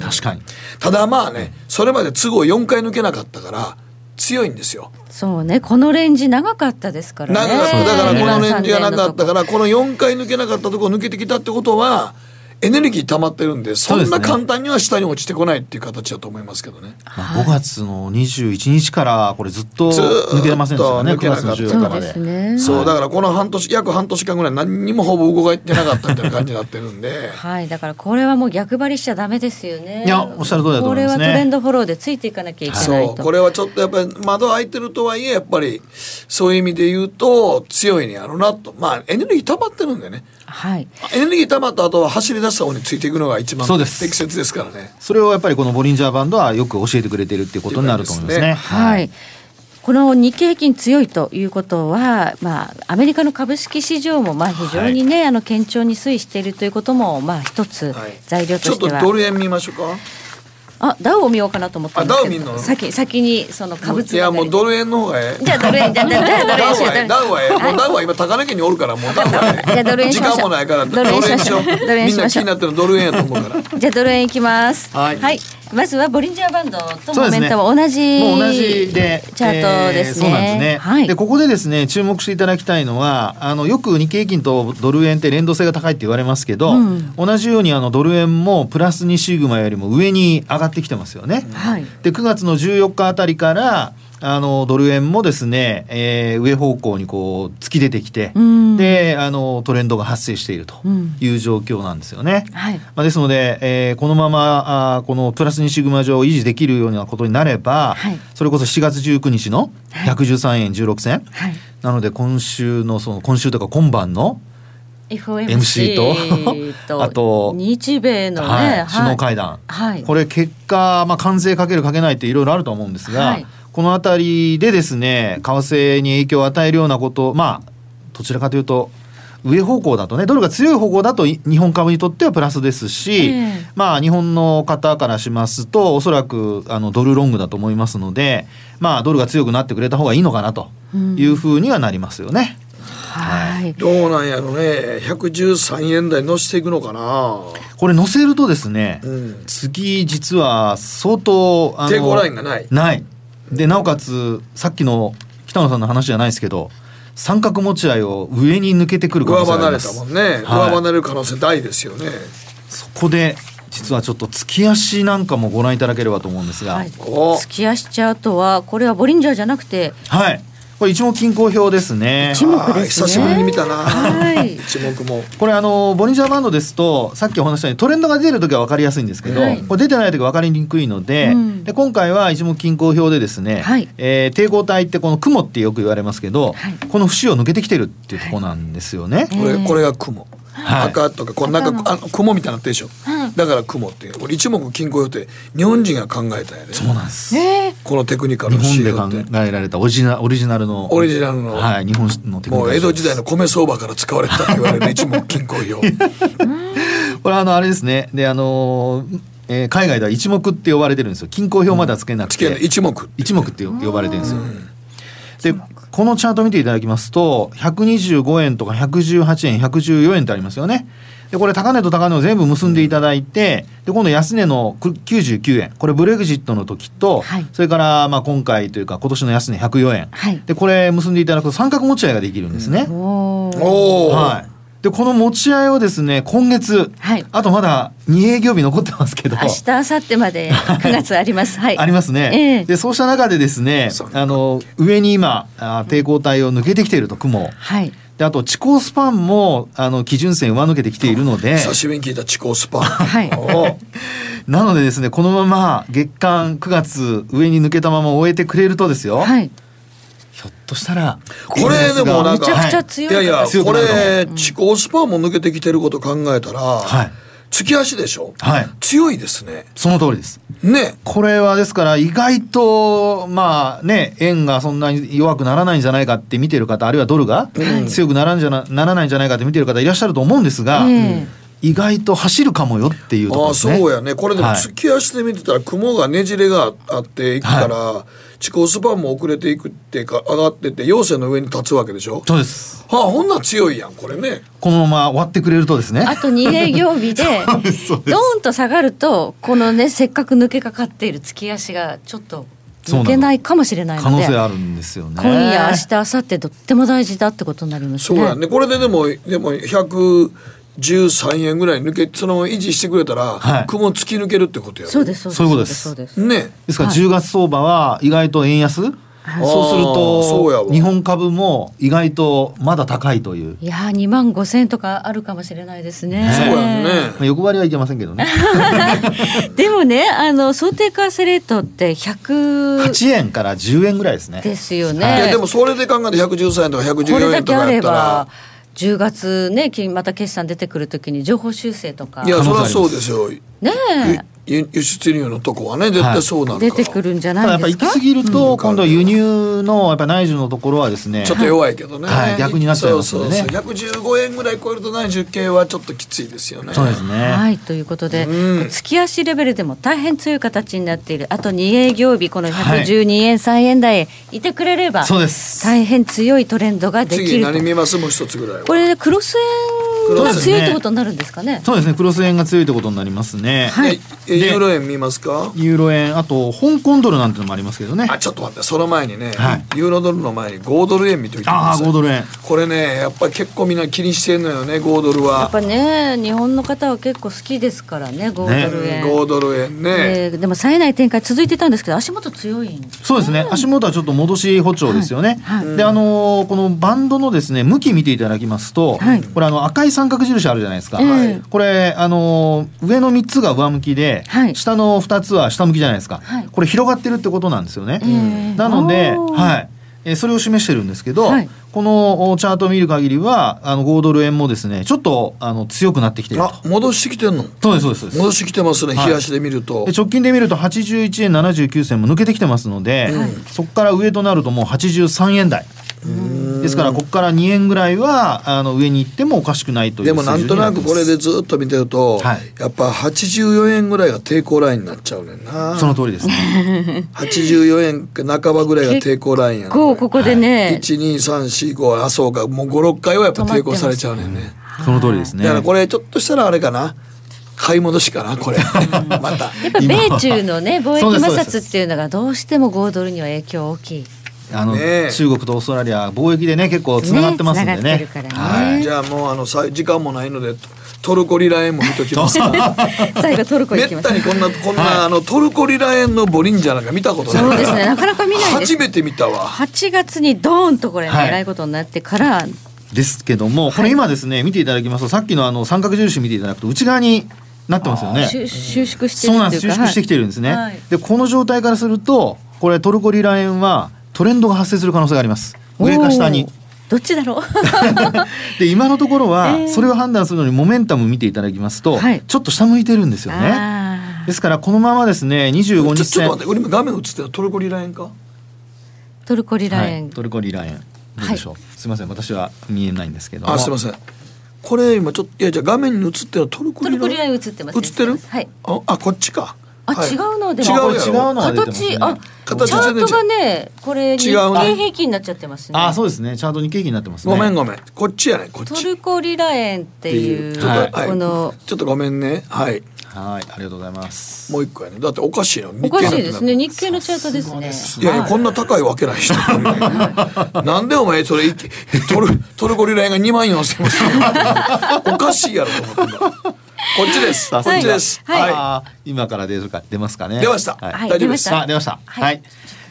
確かに。ただまあねそれまで都合4回抜けなかったから強いんですよ。そうね。このレンジ長かったですからね。長かった。だからこのレンジがなかったらからこの4回抜けなかったところ抜けてきたってことはエネルギー溜まってるんでそんな簡単には下に落ちてこないっていう形だと思いますけどね。まあ5月の21日からこれずっと抜けませんでしたからね9抜けなかった。月の14そうね。そうだからこの半年約半年間ぐらい何にもほぼ動いてなかったみたいな感じになってるんで。はいだからこれはもう逆張りしちゃダメですよね。いやおっしゃる通りだと思いますね。これはトレンドフォローでついていかなきゃいけないと。そうこれはちょっとやっぱり窓開いてるとはいえやっぱりそういう意味で言うと強いんやろうなと。まあエネルギー溜まってるんでねはいエネルギー溜まった後は走り出した方についていくのが一番適切ですからね。それをやっぱりこのボリンジャーバンドはよく教えてくれてるっていうことになると思いますね。はい。この日経平均強いということは、まあ、アメリカの株式市場もまあ非常にね、あの堅調に推移しているということもまあ一つはい材料とちょっしては、とドル円見ましょうか。あダウを見ようかなと思ったんですけどあダウ見んの？先先にその株ついやもうドルル円の方がええ。じゃあドル円じゃあドル円しよう。ダウはええ。もうダウは今高値圏におるからもうダウはええ。じゃあドル円し時間もないからドル円しましょう。みんな気になってるのドル円やと思うから。じゃあドル円いきます。はいまずはボリンジャーバンドとモメンタム同じもう同じでチャートですね、えーそうなんですね、はい。でここでですね注目していただきたいのはあのよく日経平均とドル円って連動性が高いって言われますけど、うん。同じようにあのドル円もプラス2シグマよりも上に上がってきてますよね。はい。で9月の14日あたりからあのドル円もですね、えー上方向にこう突き出てきて、うん。であのトレンドが発生しているとうん。いう状況なんですよね。はい。まあ、ですので、えーこのままあーこのプラス2シグマ上を維持できるようなことになれば、はい。それこそ7月19日のはい。113円16銭、はい。なので今週のその今週とか今晩の FOMC と あと日米のね、はい、首脳会談、はい。これ結果、まあ、関税かけるかけないっていろいろあると思うんですが、はいこの辺りでですね為替に影響を与えるようなことまあどちらかというと上方向だとねドルが強い方向だとい日本株にとってはプラスですし、ええ。まあ日本の方からしますとおそらくあのドルロングだと思いますのでまあドルが強くなってくれた方がいいのかなというふうにはなりますよね。はい。どうなんやろね。113円台乗せていくのかな。これ載せるとですね、ん。次実は相当あの抵抗ラインがない。ないでなおかつさっきの北野さんの話じゃないですけど三角持ち合いを上に抜けてくる可能性があ上離れりますたもんね、はい。上離れる可能性大ですよね。そこで実はちょっと月足なんかもご覧いただければと思うんですが、ははい。い、お月足チャートはこれはボリンジャーじゃなくてこれ一目均衡表ですね。一目ですね。久しぶりに見たな、はい。一目も。これあのボリンジャーバンドですとさっきお話したようにトレンドが出る時は分かりやすいんですけど、はい。これ出てない時は分かりにくいので,、うん。で今回は一目均衡表でですね、はい。えー抵抗体ってこの雲ってよく言われますけど、はい。この節を抜けてきてるっていうところなんですよね。これこれが雲、はい。赤とかこんなんかあの雲みたいになってるでしょ、だから雲っていうこれ一目均衡表って日本人が考えたんやで。そうなんです。えこのテクニカル日の指本で考標って。えられたオリジナオリジナルの。オリジナルの。はい日本のテクニもうカル江戸時代の米相場から使われたと言われる 一目均衡表これあのあれですね。であのーえー海外では一目って呼ばれてるんですよ。均衡表まではつけなく地形のて、一目一目って呼ばれてるんですよ。でこのチャート見ていただきますと125円とか118円114円ってありますよね。でこれ高値と高値を全部結んでいただいてで今度安値のく99円。これブレグジットの時と、はい。それからまあ今回というか今年の安値104円、はい。でこれ結んでいただくと三角持ち合いができるんですね。おー。おお、はい、でこの持ち合いをですね今月、はい。あとまだ2営業日残ってますけど。明日明後日まで 9月あります。はい。ありますね、ええ。でそうした中でですねあの上に今あ抵抗体を抜けてきていると雲。はい。であと地高スパンもあの基準線上抜けてきているので。久しぶりに聞いた地高スパン。はい。お なのでですねこのまま月間9月上に抜けたまま終えてくれるとですよ、はい。ひょっとしたらこれでもなんかめちゃくちゃはい強い。いやいやこれ地高スパンも抜けてきてること考えたら、はい。月足でしょ、はい。強いですね。その通りです。ね。これはですから意外とまあね円がそんなに弱くならないんじゃないかって見てる方あるいはドルが強くならんじゃなならないんじゃないかって見てる方いらっしゃると思うんですが、え意外と走るかもよっていうところああですね。そうやね。これでもはい。月足で見てたら雲がねじれがあっていくから、地高スパンも遅れていくっていうか上がってって陽線の上に立つわけでしょ？そうです。はあほんなら強いやんこれねこのまま終わってくれるとですね。あと2営業日で ドーンと下がるとこのねせっかく抜けかかっている月足がちょっと抜けないかもしれない可ので能性あるんですよね。今夜明日明後日とっても大事だってことになりますね。そうやねこれででもでも113円ぐらい抜けそのまま維持してくれたら、はい雲突き抜けるってことやろ？そうですそういうことですそうです。ねですからはい10月相場は意外と円安、そうするあーそうやわと日本株も意外とまだ高いという。いやー2万5千とかあるかもしれないですね。そうやんねまあ欲張りはいけませんけどね。でもねあの想定為替レートって100 8円から10円ぐらいですね。ですよね。いやでもそれで考えて113円とかこれ114だけあれ円とかやったらば10月ねきまた決算出てくるときに情報修正とか。いやそりゃそうですよ。ね輸輸出入のとこはね絶対そうなるから、出てくるんじゃただやっぱ行ないですか。き過ぎると、うん。今度は輸入のやっぱ内需のところはですね、ちょっと弱いけどね、はい。逆になっちゃいますんでね。そうそうそう。115円ぐらい超えると内需系はちょっときついですよね。そうですね。はいということで、うん。月足レベルでも大変強い形になっている。あと2営業日この112円、3円台へいてくれればそうです。大変強いトレンドができ次ると。何見ます？もう一つぐらいは。これでクロス円がクロス円強いってことになるんですかね。そうですね。クロス円が強いってことになりますね。はいえユーロ円見ますか？ユーロ円、あと香港ドルなんてのもありますけどね。あちょっと待ってその前にね、はいユーロドルの前に5ドル円見といてくだああ、さい5ドル円。これねやっぱり結構みんな気にしてんのよね5ドルやはっぱね日本の方は結構好きですからね5ドル円、5ドル円ね、えーでも冴えない展開続いてたんですけど足元強いんですそうですね。足元はちょっと戻し歩調ですよね。はいはいで、あのーこのバンドのですね、向き見ていただきますと、はいこれあの赤い三角印あるじゃないですか。ええこれあのー上の3つが上向きで、はい下の2つは下向きじゃないですか。はいこれ広がってるってことなんですよね。えなので、はい。えーそれを示してるんですけど、はいこのおチャートを見る限りはあの5ドル円もですねちょっとあの強くなってきている。とあ戻してきてんの？そうですそうです。戻してきてますねはい。冷やしで見ると、で直近で見ると81円79銭も抜けてきてますので、そこから上となるともう83円台。ですからここから2円ぐらいはあの上に行ってもおかしくないというでもなんとなくこれでずっと見てると、はい。やっぱ84円ぐらいが抵抗ラインになっちゃうねんな。その通りですね。84円半ばぐらいが抵抗ラインやなこうここでね、12345あそうかもう56回はやっぱ抵抗されちゃうねんね。その通りですね。だからこれちょっとしたらあれかな。買い戻しかなこれ。また。やっぱ米中のね貿易摩擦っていうのがどうしても5ドルには影響大きい。あの、ねえ。中国とオーストラリア貿易でね結構つながってますんでね。ねね。はい。じゃあもうあのさ時間もないのでトルコリラ円も見ときます。か 最後トルコめ行きましょう。ったにこんなこんな、あのトルコリラ円のボリンジャーなんか見たことない。そうですね。なかなか見ないです。初めて見たわ。8月にドーンとこれね、はい。えらいことになってから。ですけどもこれ今ですね見ていただきますとさっきのあの三角印見ていただくと内側になってますよね。収収縮してそうなんです。収縮してきてるんですね、はい。でこの状態からするとこれトルコリラ円はトレンドが発生する可能性があります。上か下にどっちだろう？で今のところはえー。それを判断するのにモメンタム見ていただきますと、はい。ちょっと下向いてるんですよね。あですからこのままですね25日線ちょちょっと待ってこれ今画面映ってトルコリラ円か？ートルコリラ円、はい、トルコリラ円どうでしょう、すみません私は見えないんですけど。もあすいません。これ今ちょっといやじゃあ画面に映ってるのトルコリラトルコリラ円映ってます映ってる？はい。ああこっちかあ、はい。違うので違うもやろ違うの形あ形チャートがねこれ日違うね。経平均になっちゃってますね。あそうですね。チャートに景気になってますね。ごめんごめん。こっちやねこっち。トルコリラ円っていう、このちょっとごめんね。はい。はい。ありがとうございます。もう一個やね。だっておかしいのおかしいですね。日経のチャートですね。いやいやこんな高いわけない人。なんでお前それいトルトルコリラ円が2万4千おかしいやろと思って今こっちです。こっちですは。い。今から出るか出ますかね。出ました。はい。はい大丈夫です。出まあ出ました。はい。はい。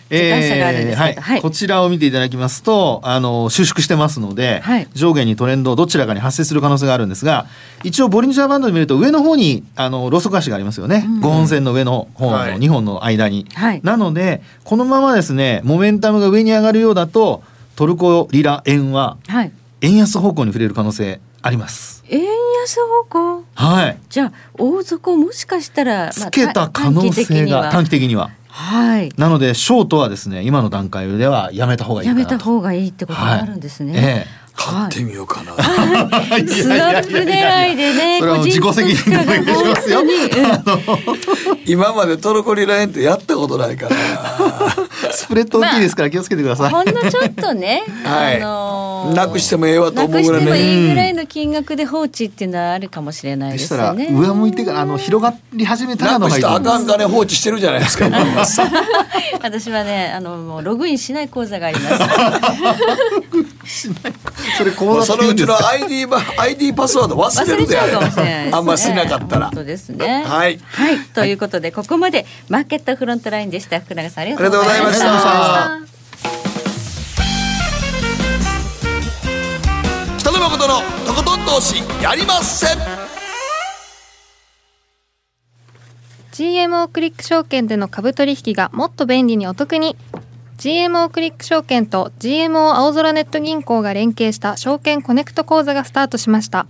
時間差があるんですけどはい。はい。こちらを見ていただきますとあの収縮してますので、はい。上下にトレンドどちらかに発生する可能性があるんですが一応ボリンジャーバンドで見ると上の方にあのローソク足がありますよね、5本線の上の方のはい。2本の間に、はい。なのでこのままですねモメンタムが上に上がるようだとトルコリラ円ははい。円安方向に触れる可能性あります。円安方向？はい。じゃあ大底もしかしたら、つけた可能性が短短期的には。ははい。なのでショートはですね今の段階ではやめた方がいいかやめた方がいいってことになるんですね、え買ってみようかな、はい。スワップ狙いでねそれは自己責任でお願いしますよ。今までトルコリラ円ってやったことないから。え スプレッド大きいですから気をつけてください、ほんのちょっとね、はい。あのーなくしてもええわとな思うぐらいくしてもねいいぐらいの金額で放置っていうのはあるかもしれないですよね。上向いてからあの広がり始めたらのがいいあかん金放置してるじゃないですか私はね、あのもうログインしない口座があります。それ口もう座そのうちのうんですか？ID ば ID パスワード忘れ忘れちゃうるでね。あんましなかったら本当ですね。はいはい、ということでここまでマーケットフロントラインでした。福永さんありがとうございましありがとうございまた。北野誠のトコトン投資やりまっせ GMO クリック証券での株取引がもっと便利にお得に GMO クリック証券と GMO 青空ネット銀行が連携した証券コネクト口座がスタートしました。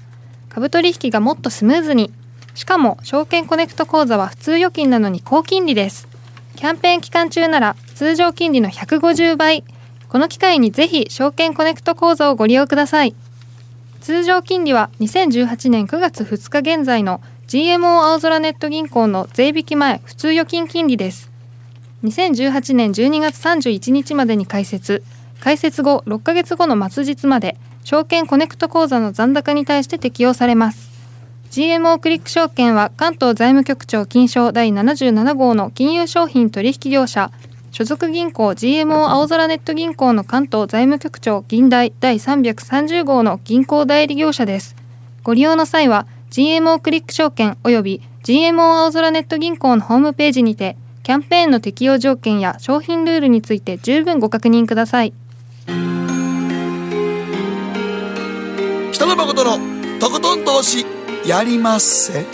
株取引がもっとスムーズに。しかも証券コネクト口座は普通預金なのに高金利です。キャンペーン期間中なら通常金利の150倍。この機会にぜひ証券コネクト口座をご利用ください。通常金利は2018年9月2日現在の GMO 青空ネット銀行の税引き前普通預金金利です。2018年12月31日までに開設。開設後6ヶ月後の末日まで証券コネクト口座の残高に対して適用されます。GMO クリック証券は関東財務局長金商第77号の金融商品取引業者所属銀行 GMO 青空ネット銀行の関東財務局長銀代第330号の銀行代理業者です。ご利用の際は GMO クリック証券および GMO 青空ネット銀行のホームページにてキャンペーンの適用条件や商品ルールについて十分ご確認ください。北野誠のとことん投資やりませ。ん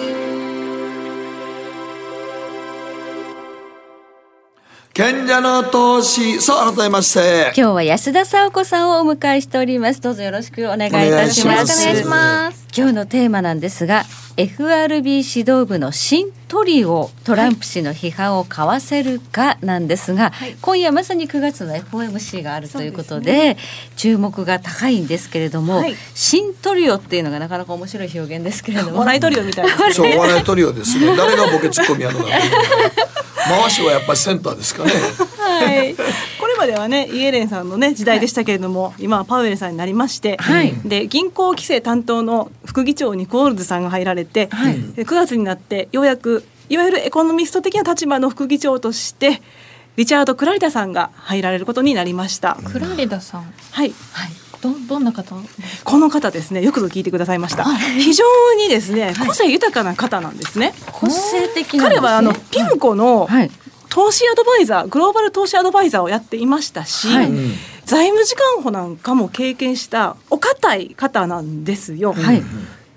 賢者の投資。さあ改めまして。今日は安田沙子さんをお迎えしております。どうぞよろしくお願いいたします。お願いします今日のテーマなんですが、FRB 指導部の新トリオトランプ氏の批判をかわせるかなんですが、はい、今夜まさに9月の FOMC があるということで、ね、注目が高いんですけれども、はい、新トリオっていうのがなかなか面白い表現ですけれども。笑いトリオみたいな。そう笑いトリオですね。誰がボケツッコミやるのか回しはやっぱりセンターですかね。はい、これまではねイエレンさんのね時代でしたけれども、はい、今はパウエルさんになりまして、はい、で銀行規制担当の副議長にコールズさんが入られて、はい、9月になってようやくいわゆるエコノミスト的な立場の副議長としてリチャード・クラリダさんが入られることになりました。クラリダさん。はい、はい。どどんな方？この方ですね。よくぞ聞いてくださいました、非常にですね個性豊かな方なんですね、個性的、ね、彼はあのピムコの、はい、投資アドバイザーグローバル投資アドバイザーをやっていましたし、はい、財務次官補なんかも経験したお堅い方なんですよ。はい、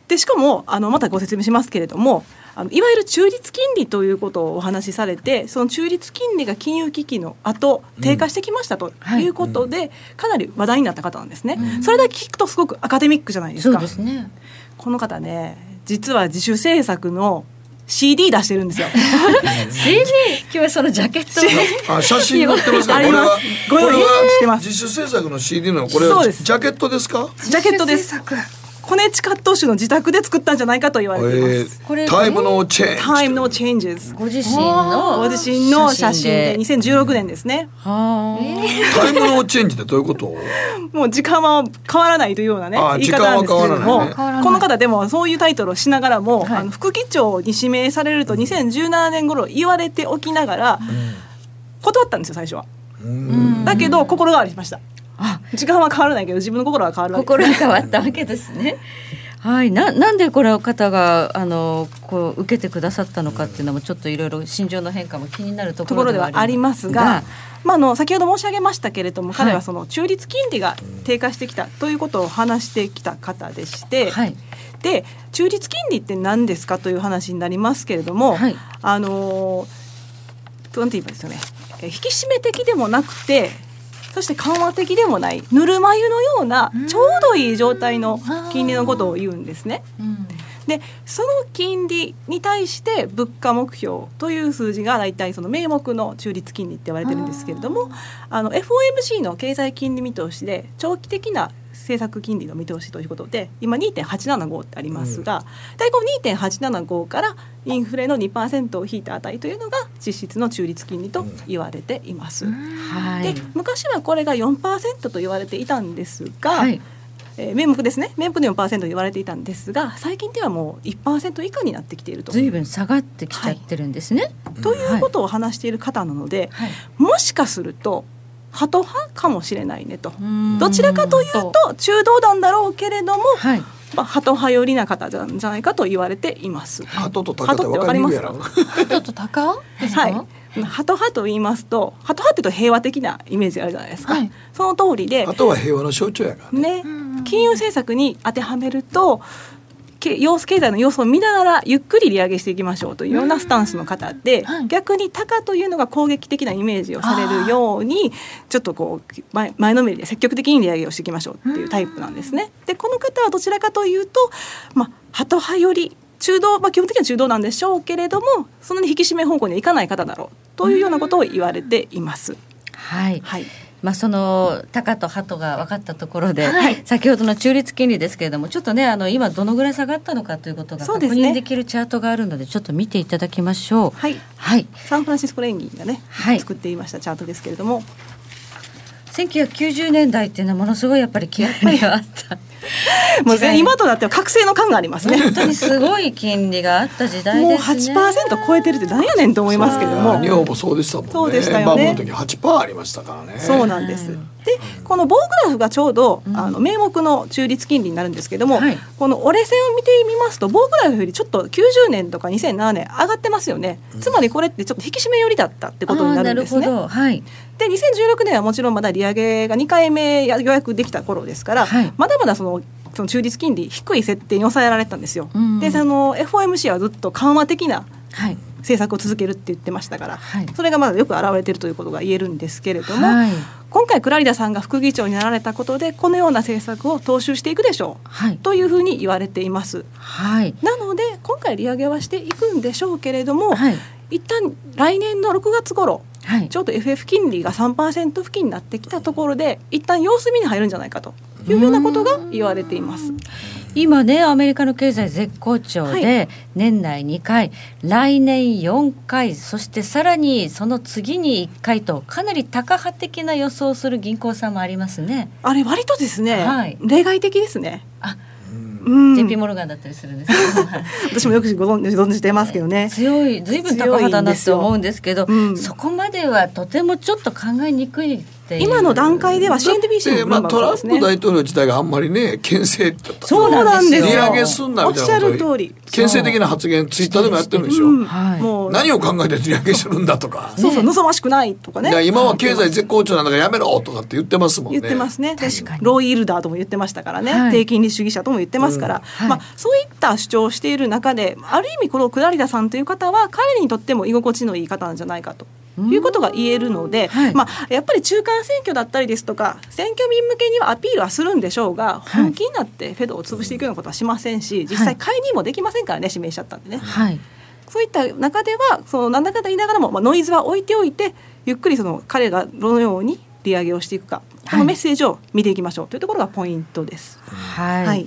でしかもあのまたご説明しますけれどもあのいわゆる中立金利ということをお話しされてその中立金利が金融危機の後低下してきましたとい。うことで、うんはい、かなり話題になった方なんですね、うん、それだけ聞くとすごくアカデミックじゃないですか。すね、この方ね実は自主制作の CD 出してるんですよ。CD 今日はそのジャケット あ写真載ってますか？これはこれは自主制作の CD の？これはジャケットですか？ジャケットですコネチカット州の自宅で作ったんじゃないかと言われています。これタイムのチェンジ。タイムのチェンジズ。ご自身の？ご自身の写真で2016年ですね。はあ。タイムのチェンジってどういうこと？もう時間は変わらないというようなね言い方なんですけれども、ね、この方でもそういうタイトルをしながらも、はい、あの副議長に指名されると2017年頃言われておきながら、断ったんですよ最初は。だけど心変わりしました。時間は変わらないけど自分の心は変わる心が変わったわけですね。はい、ななんでこれ方があのこう受けてくださったのかっていうのもちょっといろいろ心情の変化も気になるところではありますが。まあ、あの先ほど申し上げましたけれども、彼はその中立金利が低下してきたということを話してきた方でして、はい、で中立金利って何ですかという話になりますけれども、はい、あのなんて言いますよね。引き締め的でもなくてそして緩和的でもないぬるま湯のようなちょうどいい状態の金利のことを言うんですね。でその金利に対して物価目標という数字が大体その名目の中立金利って言われてるんですけれどもあの FOMC の経済金利見通しで長期的な政策金利の見通しということで今2.875ってありますが、うん、大体2.875からインフレの2%を引いた値というのが実質の中立金利と言われています。うん、で昔はこれが4%と言われていたんですが、はい。えー、名目ですね。名目の4%と言われていたんですが最近ではもう1%以下になってきていると。随分下がってきちゃってるんですね。はい、ということを話している方なので、はい、もしかするとハト派かもしれないねとどちらかというと中道団だろうけれども、はい、まあ、ハト派寄りな方じゃないかと言われています。ハトとタカって分かります？か？ハトとタカ？はい。ハト派と言いますと、ハト派っていうと平和的なイメージあるじゃないですか。はい、その通りで、ハトは平和の象徴やからね。ね金融政策に当てはめると、様子経済の様子を見ながらゆっくり利上げしていきましょうというようなスタンスの方で、はい、逆に高というのが攻撃的なイメージをされるようにちょっとこう前前のめりで積極的に利上げをしていきましょうっていうタイプなんですね。でこの方はどちらかというと、まあ、ハト派より中道、まあ、基本的には中道なんでしょうけれどもそんなに引き締め方向にはいかない方だろうというようなことを言われています。はい、はいまあ、その高と鳩が分かったところで、はい、先ほどの中立金利ですけれどもちょっとねあの今どのぐらい下がったのかということが確認できるチャートがあるのでちょっと見ていただきましょう。はい、はい、サンフランシスコ連銀がね、はい、作っていましたチャートですけれども。1990年代っていうのはものすごいやっぱり気配があった。もう今となっては覚醒の感がありますね。本当にすごい金利があった時代ですね。もう8%超えてるってなんやねんと思いますけども。日本もそうでしたもんね。そうでしたよね。バブルの時8%ありましたからね。そうなんです。でこの棒グラフがちょうど、あの名目の中立金利になるんですけども、はい、この折れ線を見てみますと棒グラフよりちょっと90年とか2007年上がってますよね。つまりこれってちょっと引き締め寄りだったってことになるんですね。はい。で2016年はもちろんまだ利上げが2回目予約できた頃ですから、はい、まだまだそのその中立金利低い設定に抑えられたんですよ。でその FOMC はずっと緩和的な、はい。政策を続けるって言ってましたから、はい、それがまだよく表れているということが言えるんですけれども、はい、今回クラリダさんが副議長になられたことでこのような政策を踏襲していくでしょう、はい、というふうに言われています。はい、なので今回利上げはしていくんでしょうけれども、はい。一旦来年の6月頃はい。ちょっと FF 金利が3%付近になってきたところで一旦様子見に入るんじゃないかというようなことが言われています。今ねアメリカの経済絶好調で、は年内2回来年4回そしてさらにその次に1回とかなりタカ派的な予想をする銀行さんもありますね。あれ割とですね、はい例外的ですね。あうん、JP モルガンだったりするんです 私もよくご存知存じてますけどね。強い随分高派だなって思うんですけど強いんそこまではとてもちょっと考えにくい今の段階では CNBC での分まあトランプ。大統領自体があんまりね牽制だったそうなんですよ。利上げすんなみたいなおっしゃる通り。牽制的な発言ツイッターでもやってるんでしょ、うんはい。もう。何を考えて利上げするんだとか、そうそう望ましくないとかね。いや今は経済絶好調なんだからやめろとかって言ってますもんね。言ってますね。確かに。ローイールダーとも言ってましたからね。はい。低金利主義者とも言ってますから、うん。まあそういった主張をしている中で、ある意味このクラリダさんという方は彼にとっても居心地のいい方なんじゃないかと。いうことが言えるので、はい。まあ、やっぱり中間選挙だったりですとか選挙民向けにはアピールはするんでしょうが、はい。本気になってフェドを潰していくようなことはしませんし実際介入もできませんからね指名しちゃったんでね。はい。そういった中ではそのなんだかんだ言いながらも、まあ、ノイズは置いておいてゆっくりその彼がどのように利上げをしていくか、このメッセージを見ていきましょうというところがポイントです。はい、はい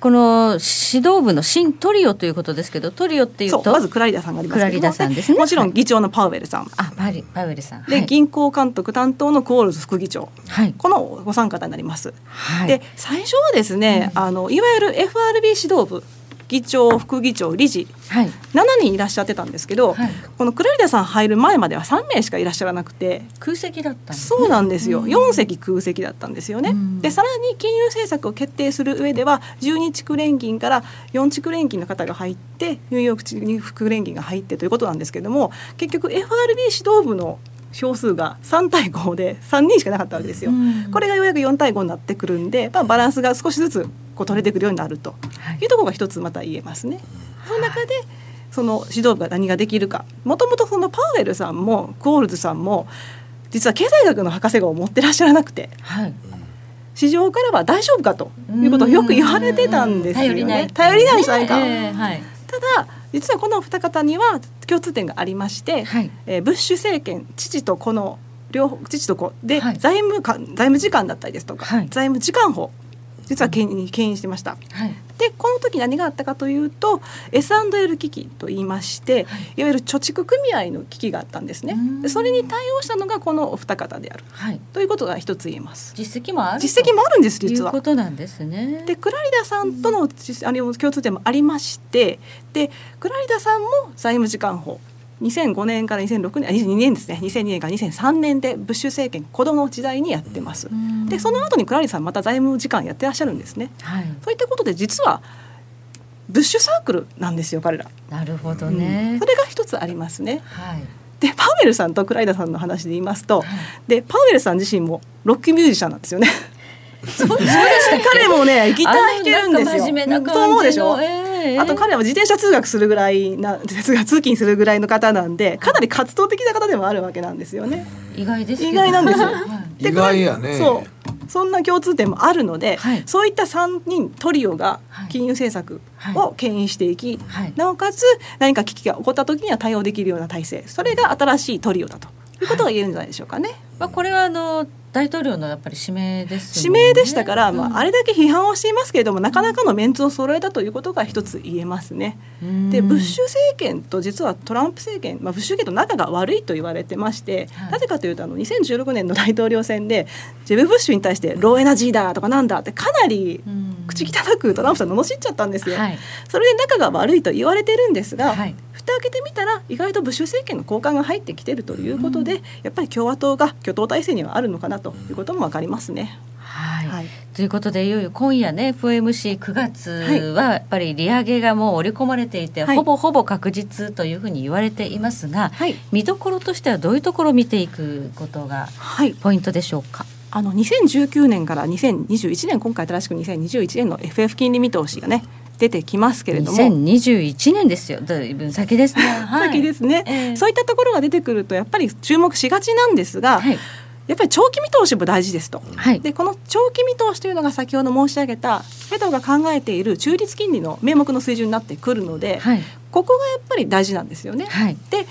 この指導部の新トリオということですけどトリオっていうと？まずクラリダさんがありますけど。もクラリダさんですね。もちろん議長のパウエルさん、あパリパウエルさん。で、はい。銀行監督担当のコールズ副議長。はい。このご参加になります。はい。で最初はですね、あのいわゆる FRB 指導部議長副議長理事。はい。7人いらっしゃってたんですけど、はい。このクラリダさん入る前までは3名しかいらっしゃらなくて。空席だったんですね。そうなんですよ、4席空席だったんですよね、うん。でさらに金融政策を決定する上では12地区連銀から4地区連銀の方が入ってニューヨーク地区連銀が入ってということなんですけども結局 FRB 指導部の票数が3対5で3人しかなかったわけですよ、うん。これがようやく4対5になってくるんで、まあ、バランスが少しずつこう取れてくるようになると。はい。いうところが一つまた言えますね。その中でその指導部が何ができるか。もともとそのパウエルさんもコールズさんも実は経済学の博士号を持ってらっしゃらなくて。はい。市場からは大丈夫かということをよく言われてたんですよね。頼りない頼りないじゃないか、ええはい。ただ実はこの二方には共通点がありまして、はい。えーブッシュ政権父と子の両方父と子で、はい。財務官財務次官だったりですとか、はい。財務次官法実は牽引牽引してました。はいでこの時何があったかというと S&L 危機と言いまして、い、わゆる貯蓄組合の危機があったんですね。それに対応したのがこのお二方である。はい。ということが一つ言えます。実績もある実績もあるんですという実はことなんですね。でクラリダさんとの実あれも共通点もありましてでクラリダさんも財務次官法2005年から2006年あ2002年ですね。2002年から2003年でブッシュ政権子供の時代にやってます。うん。でその後にクラリダさんまた財務次官やってらっしゃるんですね。はい。そういったことで実はブッシュサークルなんですよ彼ら、なるほどうん。ねそれが一つありますね。はい。でパウエルさんとクライダさんの話で言いますと、はい。でパウエルさん自身もロックミュージシャンなんですよね。そうでした彼もねギター弾けるんですよ。そう思うでしょ、ええあと彼は自転車通学するぐらいな 通勤するぐらいの方なんでかなり活動的な方でもあるわけなんですよね。意外ですけど。意外なんですよ。意外やね。そう。そんな共通点もあるので、はい。そういった3人トリオがはい。金融政策を牽引していき、はい。なおかつ何か危機が起こった時には対応できるような体制。それが新しいトリオだと。いうことが言えるんじゃないでしょうかね。まあこれはあの大統領のやっぱり指名ですね。名でしたから、まうん。あ、あれだけ批判をしていますけれどもなかなかのメンツを揃えたということが一つ言えますね。うん。でブッシュ政権と実はトランプ政権、まあ、ブッシュ政権と仲が悪いと言われてまして、はい。なぜかというとあの2016年の大統領選でジェブ・ブッシュに対してローエナジーだとかなんだってかなりうん。口汚くトランプさん罵っちゃったんですよ。はい。それで仲が悪いと言われてるんですが、はい蓋開けてみたら意外とブッシュ政権の高官が入ってきてるということで、やっぱり共和党が挙党体制にはあるのかなということも分かりますね。はい。はい。ということでいよいよ今夜ね FOMC9 月はやっぱり利上げがもう織り込まれていて、はい。ほぼほぼ確実というふうに言われていますが、はい。見どころとしてはどういうところを見ていくことがはい。ポイントでしょうか？あの2019年から2021年今回新しく2021年の FF 金利見通しがね出てきますけれども。2021年ですよ。だいぶ先ですね。はい。先ですね、ええ。そういったところが出てくるとやっぱり注目しがちなんですが、はい。やっぱり長期見通しも大事ですと、はい。でこの長期見通しというのが先ほど申し上げたフェドが考えている中立金利の名目の水準になってくるので、はい。ここがやっぱり大事なんですよね。はい。で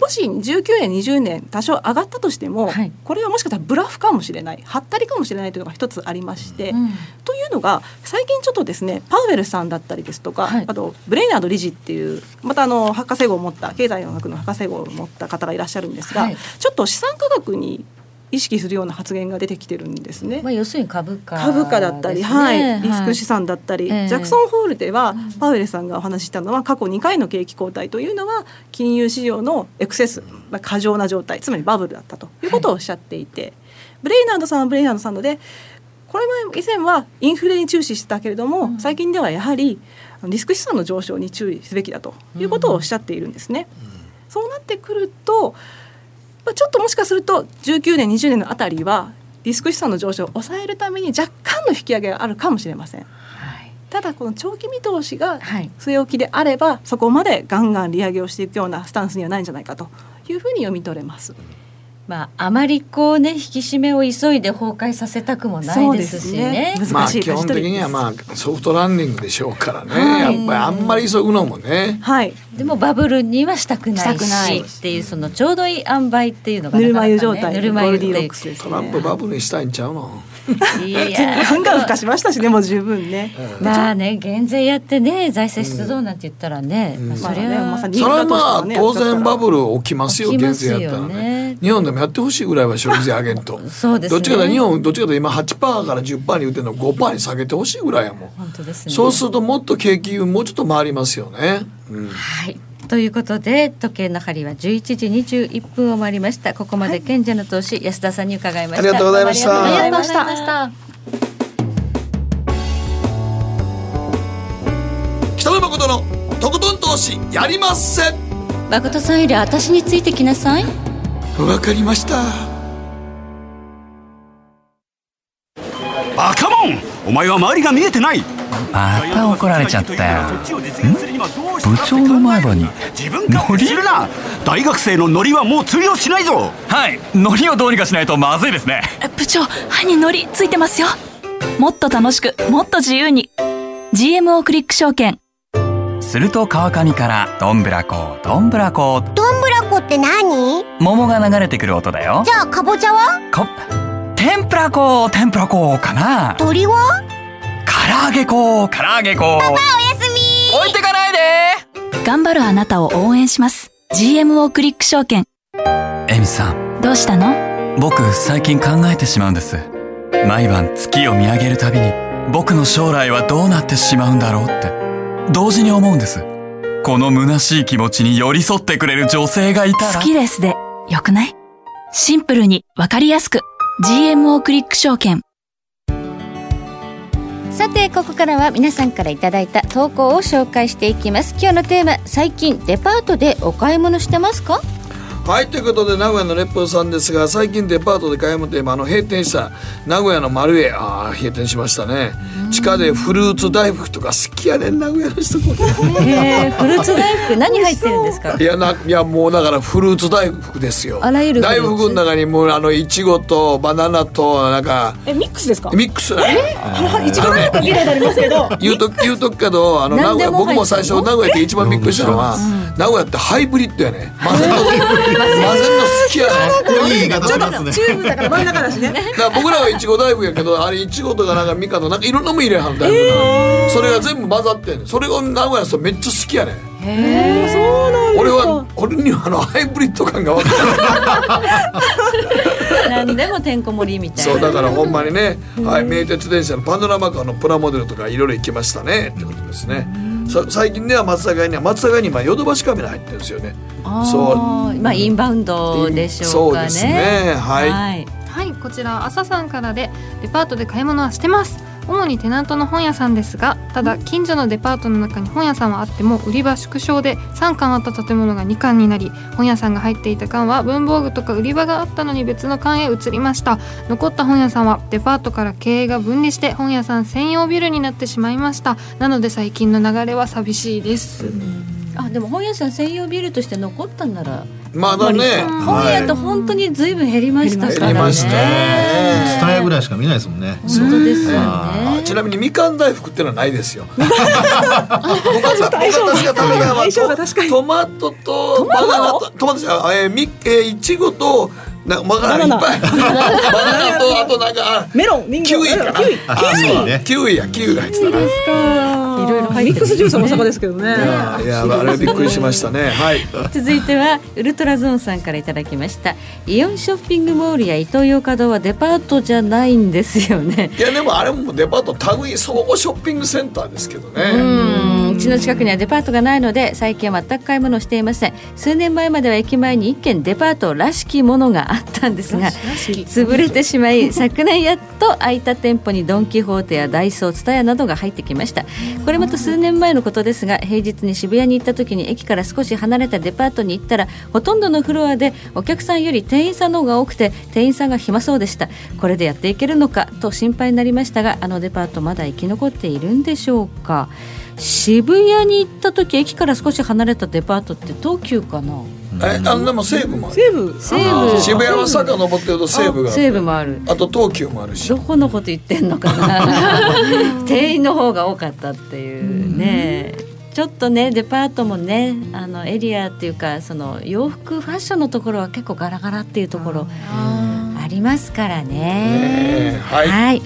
もし19年20年多少上がったとしても、はい。これはもしかしたらブラフかもしれない。はったりかもしれないというのが一つありまして、うん。というのが最近ちょっとですねパウエルさんだったりですとか、はい。あとブレイナード理事っていうまたあの博士号を持った経済学の博士号を持った方がいらっしゃるんですが、はい。ちょっと資産価格に意識するような発言が出てきてるんですね。まあ要するに株価株価だったり、はい、リスク資産だったり、ええ。ジャクソンホールでは、パウエルさんがお話ししたのは過去2回の景気後退というのは金融市場のエクセス、まあ、過剰な状態つまりバブルだったということをおっしゃっていて、ブレイナードさんはブレイナードさんのでこれ前以前はインフレに注視してたけれども、最近ではやはりリスク資産の上昇に注意すべきだということをおっしゃっているん。ですね。そうなってくるとまあちょっともしかすると19年20年のあたりはリスク資産の上昇を抑えるために若干の引き上げがあるかもしれません。はいただこの長期見通しがはい据え置きであればそこまでガンガン利上げをしていくようなスタンスにはないんじゃないかというふうに読み取れます。まああまりこうね引き締めを急いで崩壊させたくもないですしね。ね。まあ難しい基本的にはまあソフトランディングでしょうからね、はい。やっぱりあんまり急ぐのもね。はい、でもバブルにはしたくないしたくない。しっていうそのちょうどいい塩梅っていうのがぬるま湯なかなかね状態、ぬるま湯っていうね。トランプバブルにしたいんちゃうの？ガンガン孵化しましたしねもう十分ね。まあね減税やってね財政出動なんて言ったらね、まあ、それは、まあそれはまあね当然バブル起きますよ減税やったらね。日本でもやってほしいぐらいは消費税上げんと。そうですね。どっちかというと日本どっちかというと今8%から10%に言ってるの5%に下げてほしいぐらいやもん。本当ですね。そうするともっと景気もうちょっと回りますよね、うん。はいということで時計の針は11時21分を回りました。ここまで賢者の投資安田さんに伺いました。ありがとうございました。ありがとうございましございました。北野誠のとことん投資やりまっせ。誠さんより私についてきなさい。わかりました。バカモン。お前は周りが見えてないまた怒られちゃったよ。部長の前歯に自分勝手するな！大学生のノリはもう通用しないぞ！はい。海苔をどうにかしないとまずいですね。部長歯にノリついてますよ。もっと楽しくもっと自由に。GMO クリック証券。すると川上からどんぶらこどんぶらこどんぶらこって何？桃が流れてくる音だよ。じゃあかぼちゃは？こ天ぷらこ天ぷらこかな。鳥は？唐揚げこ唐揚げこおやすみ。置いてかないで。頑張るあなたを応援します。GMO クリック証券。エミさん。どうしたの？僕最近考えてしまうんです。毎晩月を見上げるたびに僕の将来はどうなってしまうんだろうって。同時に思うんです。この虚しい気持ちに寄り添ってくれる女性がいたら。好きですで。よくない？シンプルにわかりやすく。GMO クリック証券さてここからは皆さんからいただいた投稿を紹介していきます。今日のテーマ最近デパートでお買い物してますか？はいということで名古屋の烈風さんですが最近デパートで買い物といえばあの閉店した名古屋の丸へああ閉店しましたね。地下でフルーツ大福とか好きやねん名古屋の人こえー、フルーツ大福何入ってるんですか？れいやないやもうだからフルーツ大福ですよ。あらゆる大福の中にもうあのいちごとバナナとなんかえミックスですか？ミックス。な一番なんか見たことありますけど。言うと言うとくけどあの名古屋僕も最初名古屋で一番びっくりしたのは、名古屋ってハイブリッドやね。混ぜんの混ぜんの好きやねいい言い方しますねチューブだから真ん中だしね。だから僕らはいちご大福やけどあれいちごとかなんかみかんとなんかいろんなもん入れはん大福なそれが全部混ざってんねん。それが名古屋の人めっちゃ好きやねん。えー、そうなん。俺は俺にはあのハイブリッド感が分からない何でもてんこ盛りみたいな。そうだからほんまにね、はい、名鉄電車のパノラマカーのプラモデルとかいろいろ行きましたね。ってことですね。さ最近では松坂屋には松坂屋に今ヨドバシカメラ入ってるんですよね。そう。まあインバウンドでしょうかね。そうですね。はい。はい。はいこちら朝さんからでデパートで買い物はしてます。主にテナントの本屋さんですがただ近所のデパートの中に本屋さんはあっても売り場縮小で3館あった建物が2館になり本屋さんが入っていた館は文房具とか売り場があったのに別の館へ移りました。残った本屋さんはデパートから経営が分離して本屋さん専用ビルになってしまいました。なので最近の流れは寂しいです。あでも本屋さん専用ビルとして残ったんならまだね。本屋と本当にずいぶん減りましたからね。減りましたね。ツタヤぐらいしか見ないですもんね。本当ですよあねちなみにみかん大福っていうのはないですよ。僕は僕は確か食べたのは相性が確かにトマトとバナナとトマトじゃえーみえーいちごとなバナナいっぱい。バナナとあとなんかメロンキウイかな。キウイ。キウイやキウイが入ってたな。いろいろ入ってる。ミックスジュースは大阪ですけどね。いやあれびっくりしましたね。はい。続いてはウルトラゾーンさんからいただきました。イオンショッピングモールやイトーヨーカドーはデパートじゃないんですよね。いやでもあれもデパート類総合ショッピングセンターですけどうね。ん。うちの近くにはデパートがないので最近は全く買い物をしていません。数年前までは駅前に一軒デパートらしきものがあったんですが潰れてしまい昨年やっと空いた店舗にドン・キホーテやダイソーツタヤなどが入ってきました。これまた数年前のことですが平日に渋谷に行った時に駅から少し離れたデパートに行ったらほとんどのフロアでお客さんより店員さんの方が多くて店員さんが暇そうでした。これでやっていけるのかと心配になりましたがあのデパートまだ生き残っているんでしょうか渋谷に行った時駅から少し離れたデパートって東急かな？えあのでも西武もある。西武？西武。渋谷は坂登ってると西武があ西る。武もある。あと東急もあるし。ど。このこと言ってんのかな？店員の方が多かったっていうね。ちょっとねデパートもねあのエリアっていうかその洋服ファッションのところは結構ガラガラっていうところありますからね。ねはい。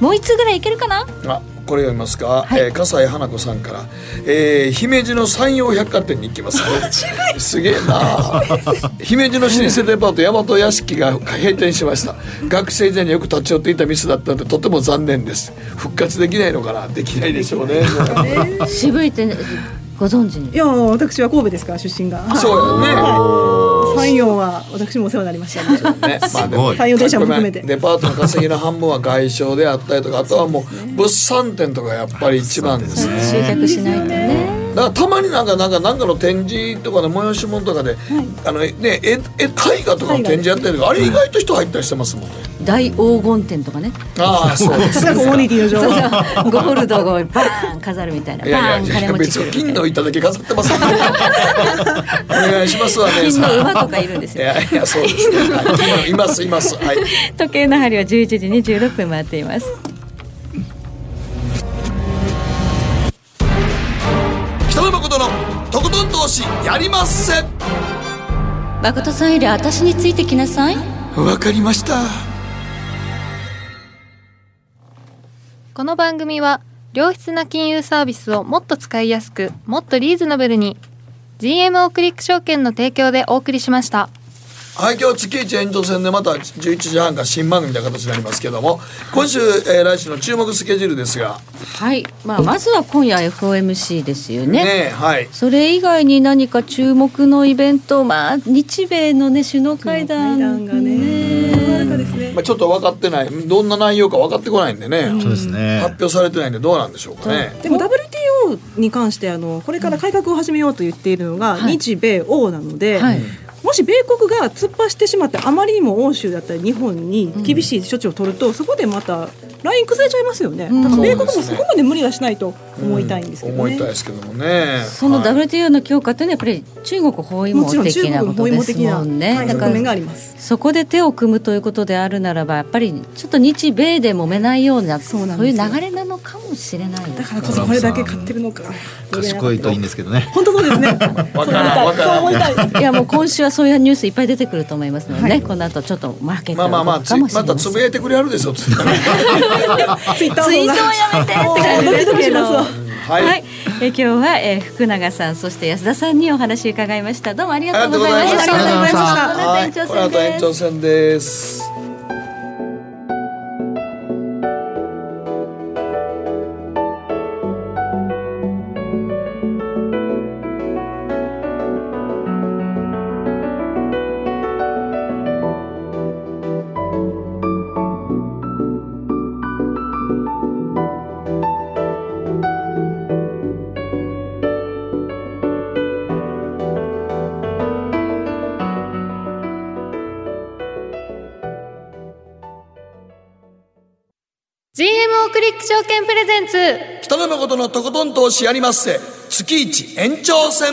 もう一つぐらいいけるかな？あこれ読みますか、えー笠井花子さんから、えー姫路の山陽百貨店に行きますね。すげえな。姫路の老舗デパート大和屋敷が閉店しました。学生時代によく立ち寄っていた店だったのでとても残念です。復活できないのかな？できないでしょうね。渋いってご存知にいや私は神戸ですから出身が。そうやね。山陽は私もお世話になりました。ねね、まあでも山陽電車も含めて。デパートの稼ぎの半分は外商であったりとかあとはもう物産展とかやっぱり一番ですね。集客しないとね。だからたまになんかなんかなんかの展示とかで催し物とかで、あのね絵絵絵画とかの展示やったりとかあれ意外と人入ったりしてますもんね。大黄金展とかねああそうです。さすがコミュニティの情そう報そうゴールドをバーン飾るみたいないやバーン金持ち別に金来るみたいなの板だけ飾ってます お願いしますわね。金の馬とかいるんですよいやいやそうですね。はい金のいますいますはい。時計の針は11時26分回っています北野誠のとことん投資やりまっせ。誠さんより私についてきなさいわかりました。この番組は良質な金融サービスをもっと使いやすくもっとリーズナブルに GMO クリック証券の提供でお送りしました。はい今日月一延長戦でまた11時半から新番組という形になりますけども今週、えー来週の注目スケジュールですが。はい、まあ、まずは今夜 FOMC ですよね。ねはい。それ以外に何か注目のイベントまあ日米のね首脳会談会談がねまあ、ちょっと分かってない。どんな内容か分かってこないんでね、そうですね。発表されてないんでどうなんでしょうかね。でも WTO に関してあのこれから改革を始めようと言っているのがはい。日米欧なので、はい。もし米国が突っ走ってしまってあまりにも欧州だったり日本に厳しい処置を取ると、そこでまたライン崩れちゃいますよね、ん。だから米国もそこまで無理はしないと思いたいんですけどね。思いたいですけどもね。そのはい。WTO の強化っていうのはやっぱり中国包囲網的なことですもんね。はい、だから側面があります。そこで手を組むということであるならばやっぱりちょっと日米で揉めないようなそういう流れなのかもしれないだからこそこれだけ買ってるのか。賢いといいんですけどね。本当そうですね。いやもう今週はそういうニュースいっぱい出てくると思いますのでね、この後ちょっとマーケットまあまあまあまたつぶやいてくれはるでしょツイッターツイートをやめてって感じはい、はい、え今日は、えー福永さんそして安田さんにお話伺いました。どうもありがとうございました。ありがとうございました。延長戦です証券プレゼンツ。北野誠のとことん投資やりまっせ。月一延長戦。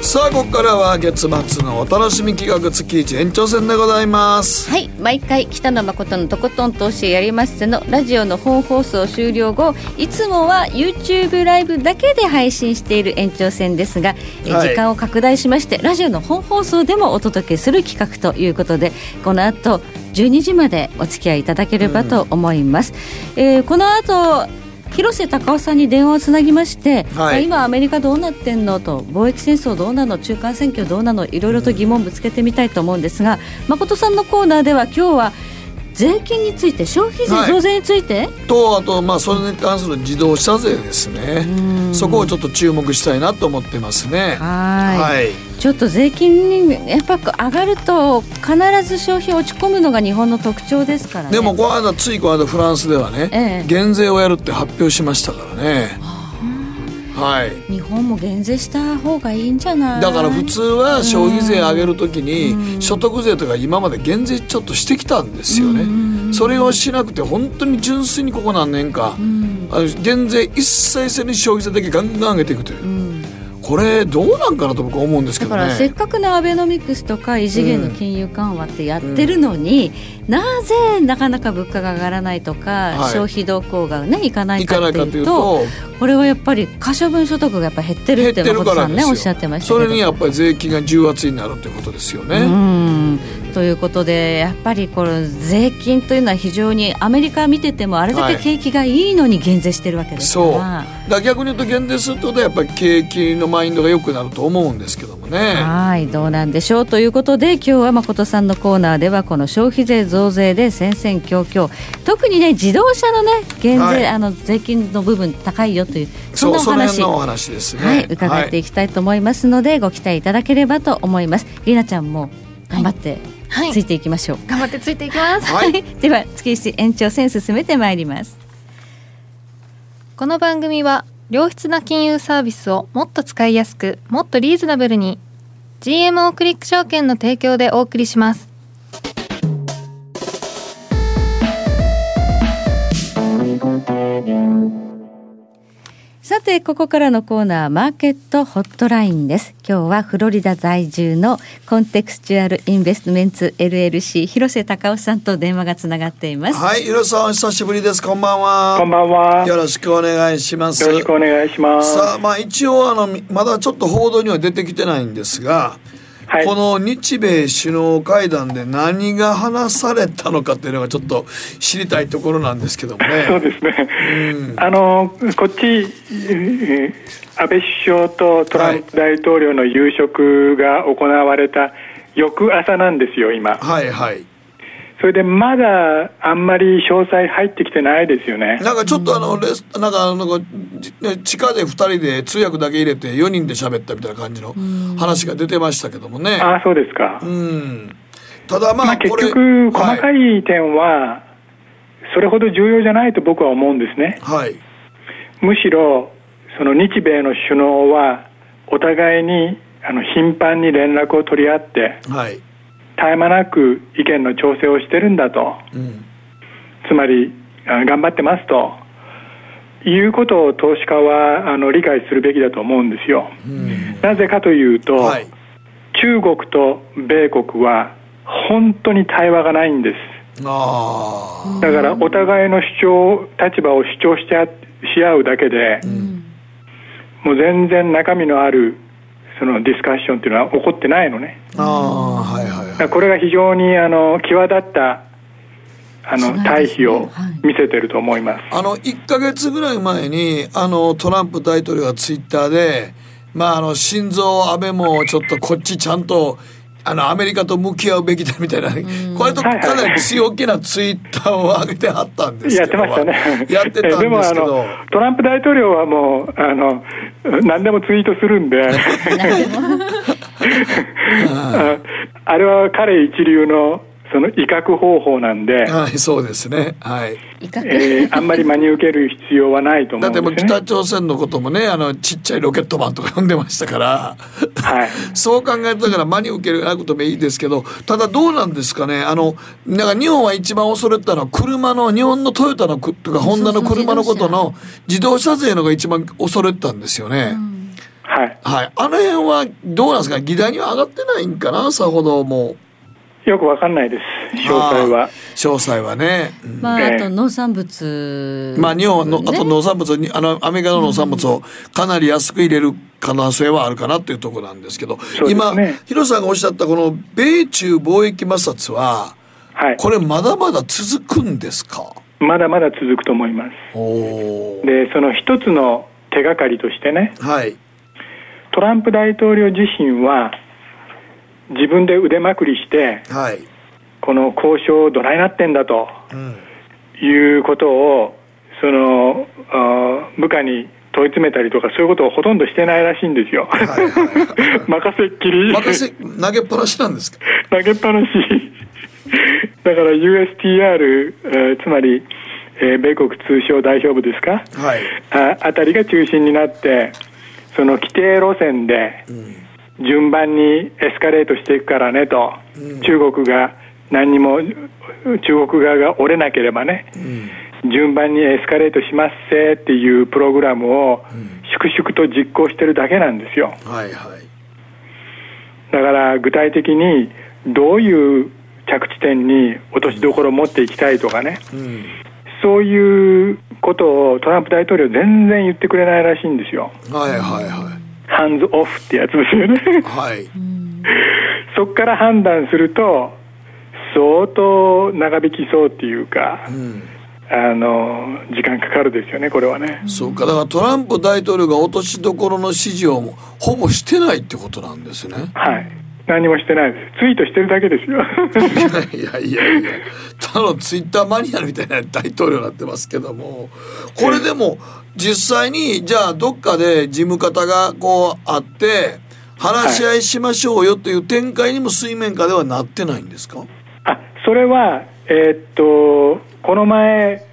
さあここからは月末のお楽しみ企画月一延長戦でございます。はい毎回北野誠のとことん投資やりまっせのラジオの本放送終了後いつもは YouTube ライブだけで配信している延長戦ですが、えはい。時間を拡大しましてラジオの本放送でもお届けする企画ということでこの後12時までお付き合いいただければと思います、えーこの後広瀬隆夫さんに電話をつなぎまして、はい。今アメリカどうなってんのと貿易戦争どうなの中間選挙どうなのいろいろと疑問ぶつけてみたいと思うんですが誠さんのコーナーでは今日は税金について消費税はい。増税について、とあとまあそれに関する自動車税ですね。そこをちょっと注目したいなと思ってますね。はい。はい。ちょっと税金にやっぱ上がると必ず消費落ち込むのが日本の特徴ですからね。でもこの間ついこの間フランスではね、ええ。減税をやるって発表しましたからね。はい日本も減税した方がいいんじゃない？だから普通は消費税上げるときに所得税とか今まで減税ちょっとしてきたんですよね。それをしなくて本当に純粋にここ何年かあの減税一切せずに消費税だけガンガン上げていくという。これどうなんかなと僕は思うんですけどだからせっね。かくのアベノミクスとか異次元の金融緩和ってやってるのに、なぜなかなか物価が上がらないとか、はい。消費動向がねいかないかっていうとというとこれはやっぱり可処分所得がやっぱ減ってる減っっててるから誠さんねおっしゃってましたそれにやっぱり税金が重圧になるということですよね。うんということでやっぱりこれ税金というのは非常にアメリカ見ててもあれだけ景気がいいのに減税してるわけですから、そう。だ逆に言うと減税するとやっぱり景気のマインドが良くなると思うんですけどもね。はいどうなんでしょう。ということで今日は誠さんのコーナーではこの消費税増税で戦々恐々特にね自動車のね減税、はい。あの税金の部分高いよというそんそうそのなお話辺のお話ですね。はい、伺っていきたいと思いますので、ご期待いただければと思います。りなちゃんも頑張ってはいついていきましょう。頑張ってついていきますはい では月一延長戦進めてまいります。この番組は良質な金融サービスをもっと使いやすくもっとリーズナブルに GMO クリック証券の提供でお送りしますさてここからのコーナーマーケットホットラインです今日はフロリダ在住のコンテクスチュアルインベストメンツ LLC 広瀬隆夫さんと電話がつながっています、はい、広瀬さんお久しぶりです。こんばんは。こんばんは。よよろしくお願いします。ろしくお願いします。さあ、まあ一応あのまだちょっと報道には出てきてないんですが、はいこの日米首脳会談で何が話されたのかっていうのがちょっと知りたいところなんですけどもね。そうですね。うんあのこっちえー安倍首相とトランプ大統領の夕食が行われた翌朝なんですよ今。はいはい。それでまだあんまり詳細入ってきてないですよね。なんかちょっとあのレスなんかあのじ地下で2人で通訳だけ入れて4人で喋ったみたいな感じの話が出てましたけどもね。ああそうですか。うん。ただままあ結あこれ、局細かはいい点はそれほど重要じゃないと僕は思うんですね。はいむしろその日米の首脳はお互いにあの頻繁に連絡を取り合ってはい。絶え間なく意見の調整をしてるんだとうん。つまりあ頑張ってますということを投資家はあの理解するべきだと思うんですよ。うん。なぜかというと、はい。中国と米国は本当に対話がないんです。あだからお互いの主張立場を主張しし合うだけで、もう全然中身のあるそのディスカッションっていうのは起こってないのねあ。ああはいはいこれが非常にあの際立ったあの対比をはい見せてると思います。あの1か月ぐらい前にあのトランプ大統領がツイッターで、まあ、あの心臓安倍もちょっとこっちちゃんとあのアメリカと向き合うべきだみたいな、これとかなり強気なツイッターを上げてはったんですけど。やってましたね。やってたんですけど。のトランプ大統領はもうあの何でもツイートするんで。ああれは彼一流のその威嚇方法なんで、はい、そうですね。はい。威嚇、えーあんまり真に受ける必要はないと思だってうんですね。もう北朝鮮のこともね、あの、ちっちゃいロケットマンとか呼んでましたから、はい。そう考えたから真に受けるなくてもいいですけど、ただどうなんですかね、あの、なんか日本は一番恐れてたのは車の、日本のトヨタのくとか、ホンダの車のことの自動車税のが一番恐れてたんですよね。はい。はい。あの辺はどうなんですか議題には上がってないんかなさほどもう。よくわかんないです。詳細は。詳細はね。うんまあ、ええあと農産物、まあ日本の、あとね農産物に、あの、アメリカの農産物をかなり安く入れる可能性はあるかなっていうところなんですけど、ね、ヒロさんがおっしゃったこの米中貿易摩擦は、はい。これまだまだ続くんですか？まだまだ続くと思います。で、その一つの手がかりとしてね、はい。トランプ大統領自身は、自分で腕まくりして、はい。この交渉どないなってんだとうん。いうことを、その、あー部下に問い詰めたりとか、そういうことをほとんどしてないらしいんですよ。はいはいはい 任せっきり。任せ、投げっぱなしなんですか？投げっぱなし。だから USTR、えーつまり、えー米国通商代表部ですか、はい。ああたりが中心になって、その規定路線で順番にエスカレートしていくからねと、中国が何にも、中国側が折れなければね、順番にエスカレートしますせっていうプログラムを粛々と実行してるだけなんですよ。はいはい。だから具体的にどういう着地点に落としどころを持っていきたいとかね、うん。そういうことをトランプ大統領全然言ってくれないらしいんですよ。はいはいはハンズオフってやつですよね。い。はい。そこから判断すると、相当長引きそうっていうか、うん。あの、時間かかるですよね、これはね。そうか、だからトランプ大統領が落としどころの指示をほぼしてないってことなんですね。はい。何もしてないです。ツイートしてるだけですよ。いやいやいや、ただのツイッターマニアみたいな大統領になってますけども、これでも実際に、じゃあどっかで事務方がこうあって、話し合いしましょうよという展開にも水面下ではなってないんですか？あそれは、えーっとこの前、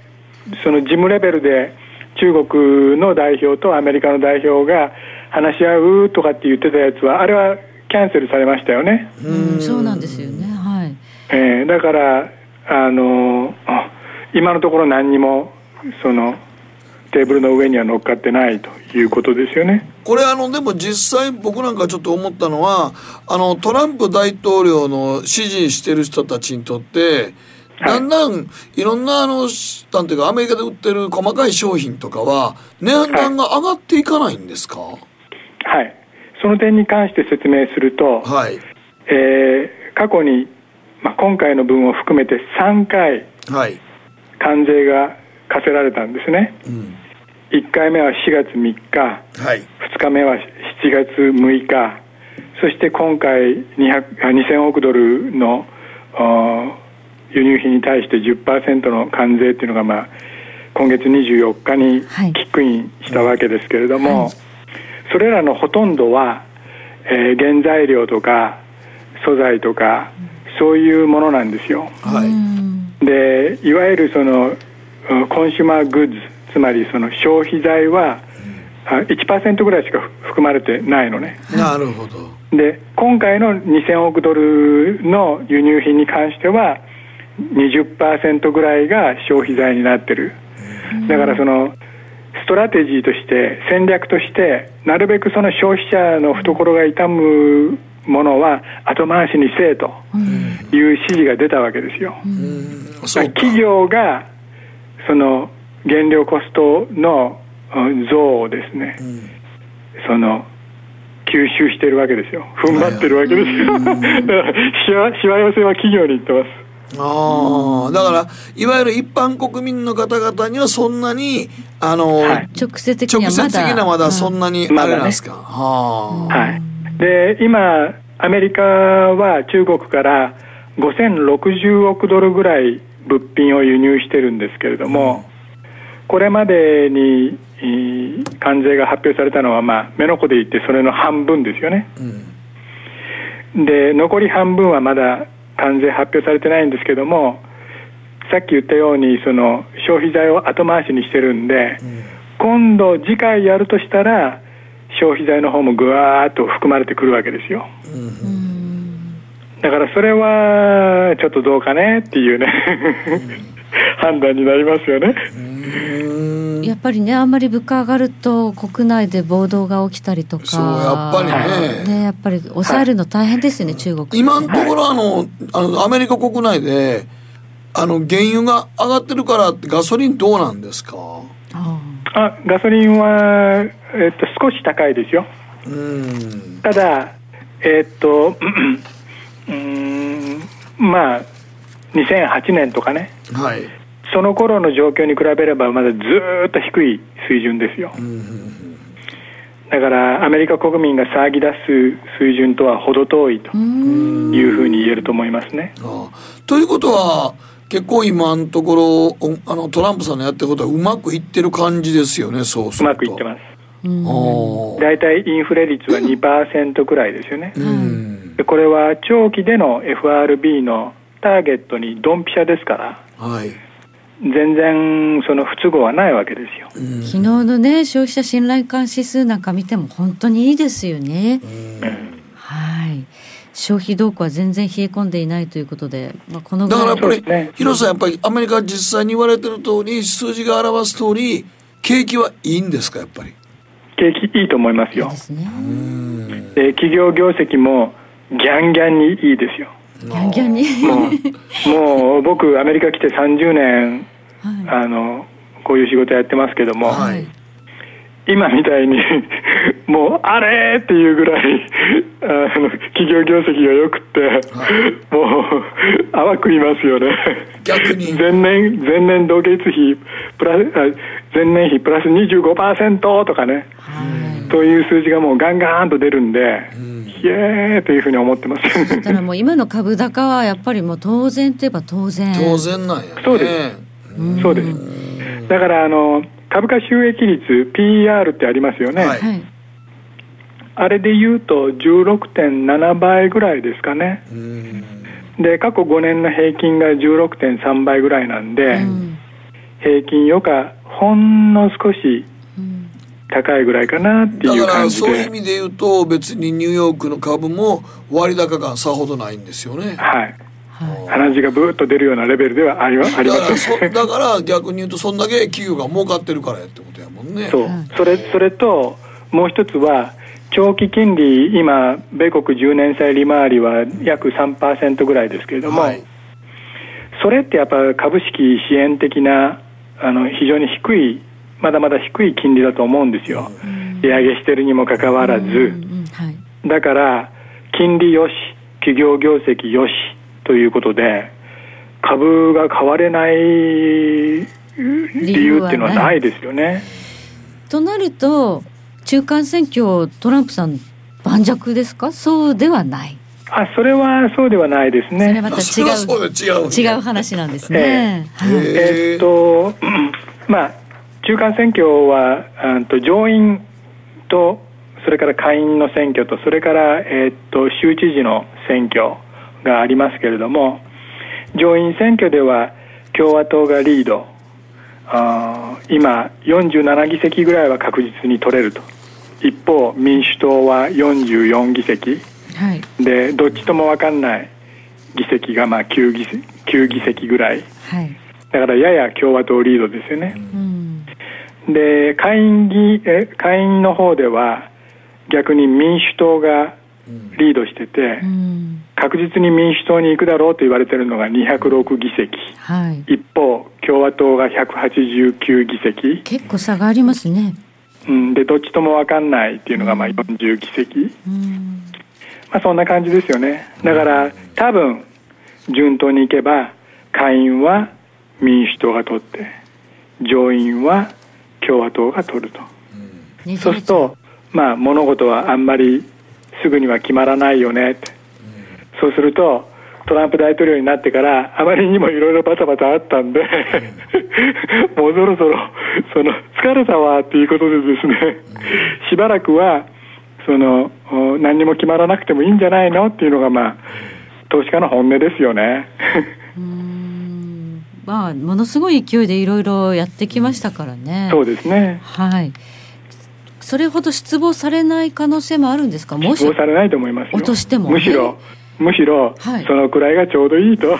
その事務レベルで中国の代表とアメリカの代表が話し合うとかって言ってたやつは、あれはキャンセルされましたよね。うん。そうなんですよね。はい。えーだからあのあ今のところ何にもそのテーブルの上には乗っかってないということですよね。これあのでも実際僕なんかちょっと思ったのはあのトランプ大統領の支持してる人たちにとってだんだんいろんなあのしなんていうかアメリカで売ってる細かい商品とかは値段が上がっていかないんですか？はい、その点に関して説明すると、はい。えー過去に、まあ、今回の分を含めて3回はい。関税が課せられたんですね。うん。1回目は4月3日、はい。2日目は7月6日、そして今回200あ2000億ドルの輸入品に対して10%の関税っていうのが、まあ、今月24日にはい。キックインしたわけですけれども、それらのほとんどは、えー原材料とか素材とかそういうものなんですよ。はい。でいわゆるそのうんコンシューマーグッズつまりその消費財はあ1%ぐらいしか含まれてないのね。なるほど。で今回の2000億ドルの輸入品に関しては20%ぐらいが消費財になってる。だからそのストラテジーとして戦略としてなるべくその消費者の懐が痛むものは後回しにせえという指示が出たわけですよ。企業がその原料コストのうん増をですね、その吸収してるわけですよ。踏ん張ってるわけですよ。だからしわしわ寄せは企業に言ってます。ああだからいわゆる一般国民の方々にはそんなにあの、はい。直接的に直はまだ接的なまだそんなにうんあれなんですか、はあはい、で今、アメリカは中国から5060億ドルぐらい物品を輸入してるんですけれども、これまでにえー関税が発表されたのは、まあ、目の前で言ってそれの半分ですよね。で残り半分はまだ関税発表されてないんですけどもさっき言ったようにその消費財を後回しにしてるんで、今度次回やるとしたら消費財の方もぐわーっと含まれてくるわけですよ、だからそれはちょっとどうかねっていうね。判断になりますよね。やっぱりねあんまり物価上がると国内で暴動が起きたりとか。そうやっぱりね。ねやっぱり抑えるの大変ですよね、中国。今のところあのあのアメリカ国内であの原油が上がってるからってガソリンどうなんですか？あガソリンは、えっと、少し高いですよ。うんただ、えっと、うーん、まあ、2008年とかね、はいその頃の状況に比べれば、まだずーっと低い水準ですよ。だから、アメリカ国民が騒ぎ出す水準とは程遠いというふうに言えると思いますね。あということは結構今のところおあのトランプさんのやってることはうまくいってる感じですよねそうすうるとまくいってます。大体インフレ率は2%くらいですよね。うんでこれは長期での FRB のターゲットにドンピシャですから、はい全然その不都合はないわけですよ。昨日のね消費者信頼感指数なんか見ても本当にいいですよね。はい。消費動向は全然冷え込んでいないということで、まあ、このぐだらいからやっぱり、広瀬さんやっぱりアメリカ実際に言われてる通り数字が表す通り景気はいいんですかやっぱり？景気いいと思いますよ。で企業業績もギャンギャンにいいですよ。ギャンギャンに？もうもう僕アメリカ来て30年、あのこういう仕事やってますけども、今みたいに もうあれっていうぐらいあの企業業績が良くって、もう淡くいますよね。逆に。前年前年同月比プラスあ前年比プラス25%とかね、そういう数字がもうガンガンと出るんで、イエーイというふうに思ってます。だからもう今の株高はやっぱりもう当然といえば当然。当然なんやね。そうです。そうです。だからあの株価収益率 PER ってありますよね。はい。あれで言うと16.7倍ぐらいですかね。で過去5年の平均が16.3倍ぐらいなんで、平均よかほんの少し高いぐらいかなっていうだから感じで。そういう意味で言うと別にニューヨークの株も割高感さほどないんですよねはい。鼻血がブーッと出るようなレベルではありま ありまだからそせん。だから逆に言うとそんだけ企業が儲かってるからやってことやもんね。そう、それそれともう一つは長期金利今米国10年債利回りは約3%ぐらいですけれども、それってやっぱ株式支援的なあの非常に低いまだまだ低い金利だと思うんですよ、利上げしてるにもかかわらず、だから金利よし企業業績よしということで株が買われない理由っていうのはないですよね。となると中間選挙トランプさん盤石ですか？そうではない。あそれはそうではないですね。それまた違う違う話なんですね。えーえーっとまあ中間選挙はあと上院とそれから下院の選挙とそれからえーっと州知事の選挙がありますけれども上院選挙では共和党がリードあー今47議席ぐらいは確実に取れると一方民主党は44議席はい。でどっちとも分かんない議席がまあ9議席 ,9 議席ぐらいはい。だからやや共和党リードですよね、うん。で下院議え下院の方では逆に民主党がリードしてて、確実に民主党に行くだろうと言われてるのが206議席。はい。一方共和党が189議席、結構差がありますね。うん、でどっちとも分かんないっていうのがまあ40議席、うん。まあ、そんな感じですよね。だから多分順当にいけば下院は民主党が取って上院は共和党が取ると、そうするとまあ物事はあんまりすぐには決まらないよね。って、そうするとトランプ大統領になってからあまりにもいろいろバタバタあったんでもうそろそろその疲れたわっていうことでですねしばらくはそのお何にも決まらなくてもいいんじゃないのっていうのがまあ投資家の本音ですよね。まあ、ものすごい勢いでいろいろやってきましたからね。そうですね。はい。それほど失望されない可能性もあるんですか？失望されないと思います落としても、むしろ。むしろ、はい、そのくらいがちょうどいいと、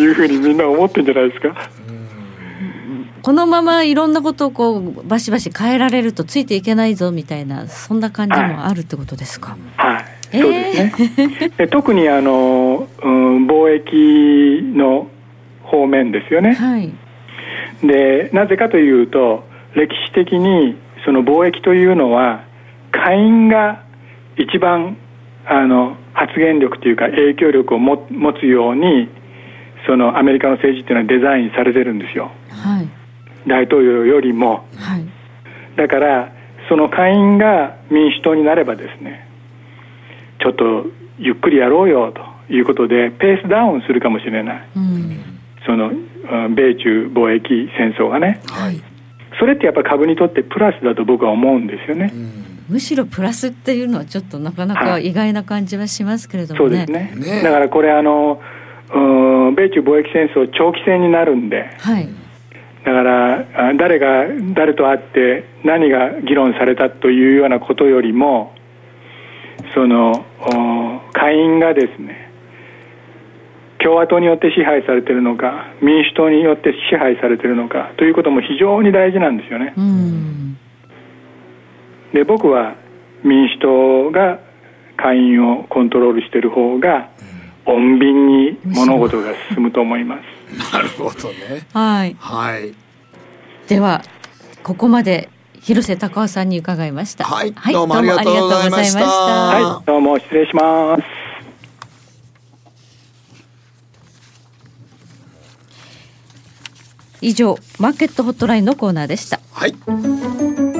いうふうにみんな思ってんじゃないですか。このままいろんなことをこうバシバシ変えられるとついていけないぞみたいなそんな感じもあるってことですか？はい、はい、そうですね。特にあの、うん、貿易の方面ですよね。はい、でなぜかというと歴史的にその貿易というのは下院が一番あの発言力というか影響力を持つようにそのアメリカの政治っていうのはデザインされてるんですよ。はい、大統領よりも、はい、だからその下院が民主党になればですねちょっとゆっくりやろうよということでペースダウンするかもしれない、うん、その米中貿易戦争がね、はい、それってやっぱ株にとってプラスだと僕は思うんですよね、うん、むしろプラスっていうのはちょっとなかなか意外な感じはしますけれどもね、はい、そうですね、ね、だからこれあの米中貿易戦争長期戦になるんで、はい、だから誰が誰と会って何が議論されたというようなことよりもその下院がですね共和党によって支配されているのか民主党によって支配されているのかということも非常に大事なんですよね。で僕は民主党が下院をコントロールしている方が穏便に物事が進むと思います。なるほどね。はい。はい。ではここまで広瀬隆夫さんに伺いました。はい、はい、どうもありがとうございました。はい、どうも失礼します。以上マーケットホットラインのコーナーでしたはい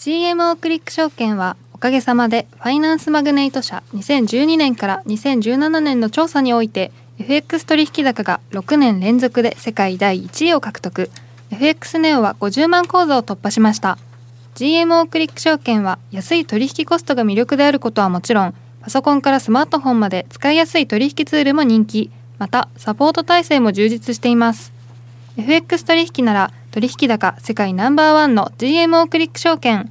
GMO クリック証券はおかげさまでファイナンスマグネイト社2012年から2017年の調査において FX 取引高が6年連続で世界第1位を獲得。FX ネオは50万口座を突破しました。GMO クリック証券は安い取引コストが魅力であることはもちろんパソコンからスマートフォンまで使いやすい取引ツールも人気。またサポート体制も充実しています。FX 取引なら取引高世界ナンバーワンの GMO クリック証券。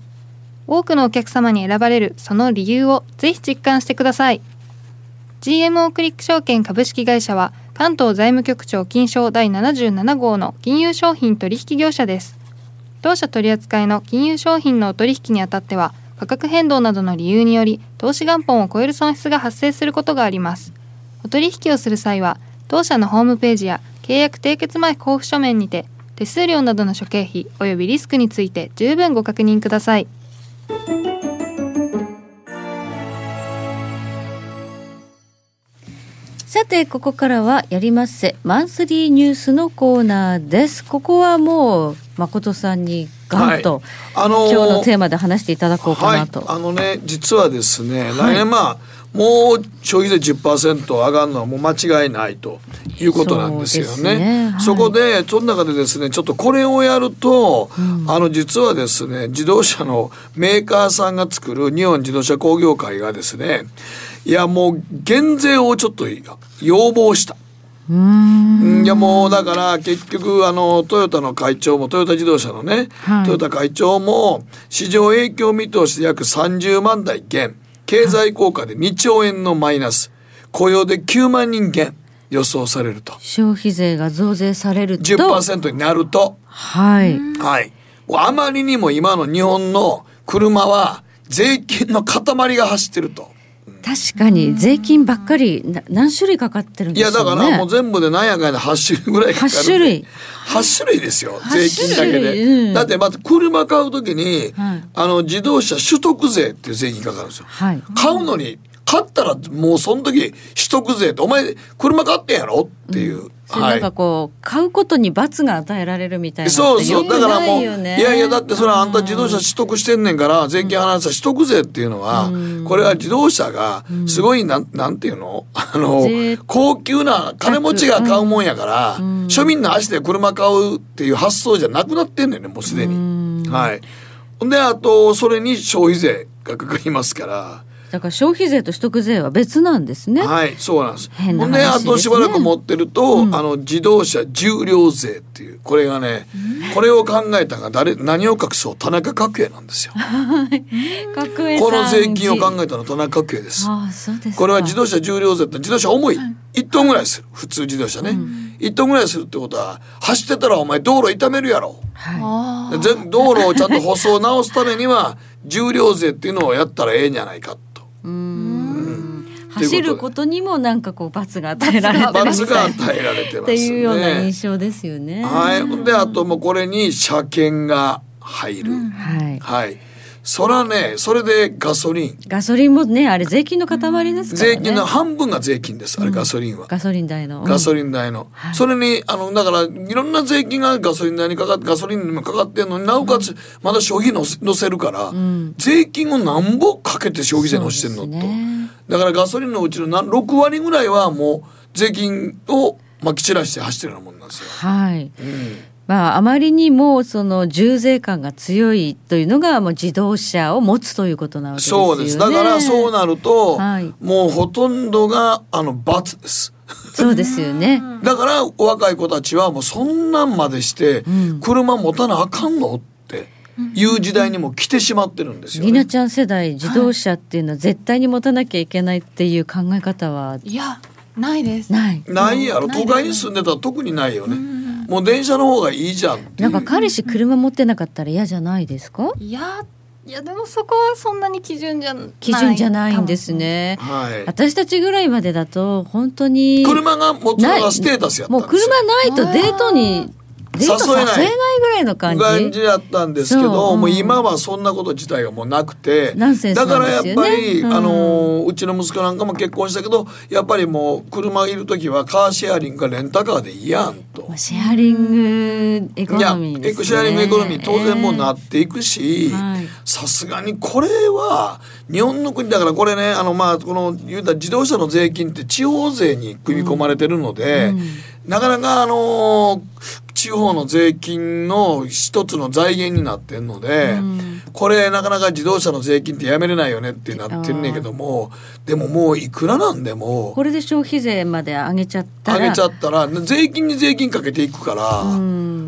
多くのお客様に選ばれるその理由をぜひ実感してください。GMO クリック証券株式会社は関東財務局長金賞第77号の金融商品取引業者です。当社取扱いの金融商品のお取引にあたっては価格変動などの理由により投資元本を超える損失が発生することがあります。お取引をする際は当社のホームページや契約締結前交付書面にて手数料などの諸経費及びリスクについて十分ご確認ください。さてここからはやります。せマンスリーニュースのコーナーです。ここはもう誠さんにガンと、はい、あのー、今日のテーマで話していただこうかなと、はい、あのね実はですね来年まあ、もう消費税10%上がるのはもう間違いないということなんですよね。そね。はい、そこでその中でですねちょっとこれをやると、うん、あの実はですね自動車のメーカーさんが作る日本自動車工業会がですねいやもう減税をちょっと要望した。いやもうだから結局あのトヨタの会長もトヨタ自動車のね、はい、トヨタ会長も市場影響見通しで約30万台減経済効果で2兆円のマイナス。雇用で9万人減。予想されると。消費税が増税されると。10%になると。はい。はい。あまりにも今の日本の車は税金の塊が走ってると確かに税金ばっかり何種類かかってるんですか、ね、いやだからもう全部で何やかんや8種類ぐらいかかる8種類。8種類ですよ税金だけで、うん、だってまず車買う時に、はい、あの自動車取得税っていう税金かかるんですよ、はい、買うのに買ったらもうその時取得税ってお前車買ってんやろっていう、うん。なんかこう買うことに罰が与えられるみたいなそうそう。だからもういやいやだってそれはあんた自動車取得してんねんから税金払った取得税っていうのはこれは自動車がすごいなん。なんていうの？あの高級な金持ちが買うもんやから庶民の足で車買うっていう発想じゃなくなってんねんねもうすでに。はい。であとそれに消費税がかかりますからだから消費税と所得税は別なんですね。はいそうなんです。変なほんでね。としばらく持ってると、あの自動車重量税っていうこれがね、これを考えたのが誰何を隠そう？田中角栄なんですよ。角栄さんこの税金を考えたのは田中角栄です。ああそうですか。これは自動車重量税って自動車重い、1トンぐらいする。普通自動車ね、1トンぐらいするってことは走ってたらお前道路傷めるやろ。はで全道路をちゃんと舗装直すためには重量税っていうのをやったらええんじゃないかと。い。うん。走ることにもなんかこう罰が与えられてる罰が与えられてますね。っていうような印象ですよね。はい。であともうこれに車検が入る、はい。はいそらねそれでガソリンガソリンもねあれ税金の塊ですからね。税金の半分が税金ですあれガソリンは、ガソリン代の。ガソリン。代の、それにあのだからいろんな税金がガソリン代にかかってガソリンにもかかってんのになおかつまだ消費のせ乗せるから、税金をなんぼかけて消費税乗してんのと、だからガソリンのうちのな6割ぐらいはもう税金をまき散らして走ってるようなもんなんですよ。はい。まああまりにもその重税感が強いというのがもう自動車を持つということなわけですよね。そうですだからそうなると、はいもうほとんどがあの罰です。そうですよね。だからお若い子たちはもうそんなんまでして車持たなあかんのっていう時代にも来てしまってるんですよ、ね。りなちゃん世代自動車っていうのは絶対に持たなきゃいけないっていう考え方はいやないですない。ないやろ都会に住んでたら特にないよね、もう電車の方がいいじゃんなんか彼氏車持ってなかったら嫌じゃないですか？いやいやでもそこはそんなに基準じゃない基準じゃないんですね。はい私たちぐらいまでだと本当に車が持つのがステータスやったもうんですよ車ないとデートにデート誘えない。ぐらいの感じ？感じだったんですけそう。うん。どもう今はそんなこと自体がもうなくて。だからやっぱり、うん。あのーうちの息子なんかも結婚したけどやっぱりもう車いる時はカーシェアリングかレンタカーでいいやんと。シェアリングエコノミーね。シェアリングエコノミー当然もうなっていくしはい。さすがにこれは日本の国だからこれねあのまあこの言うたら自動車の税金って地方税に組み込まれてるので、なかなかあの地方の税金の一つの財源になってんので、これなかなか自動車の税金ってやめれないよねってなってんねんけどもでももういくらなんでもこれで消費税まで上げちゃったら。上げちゃったら税金に税金かけていくから、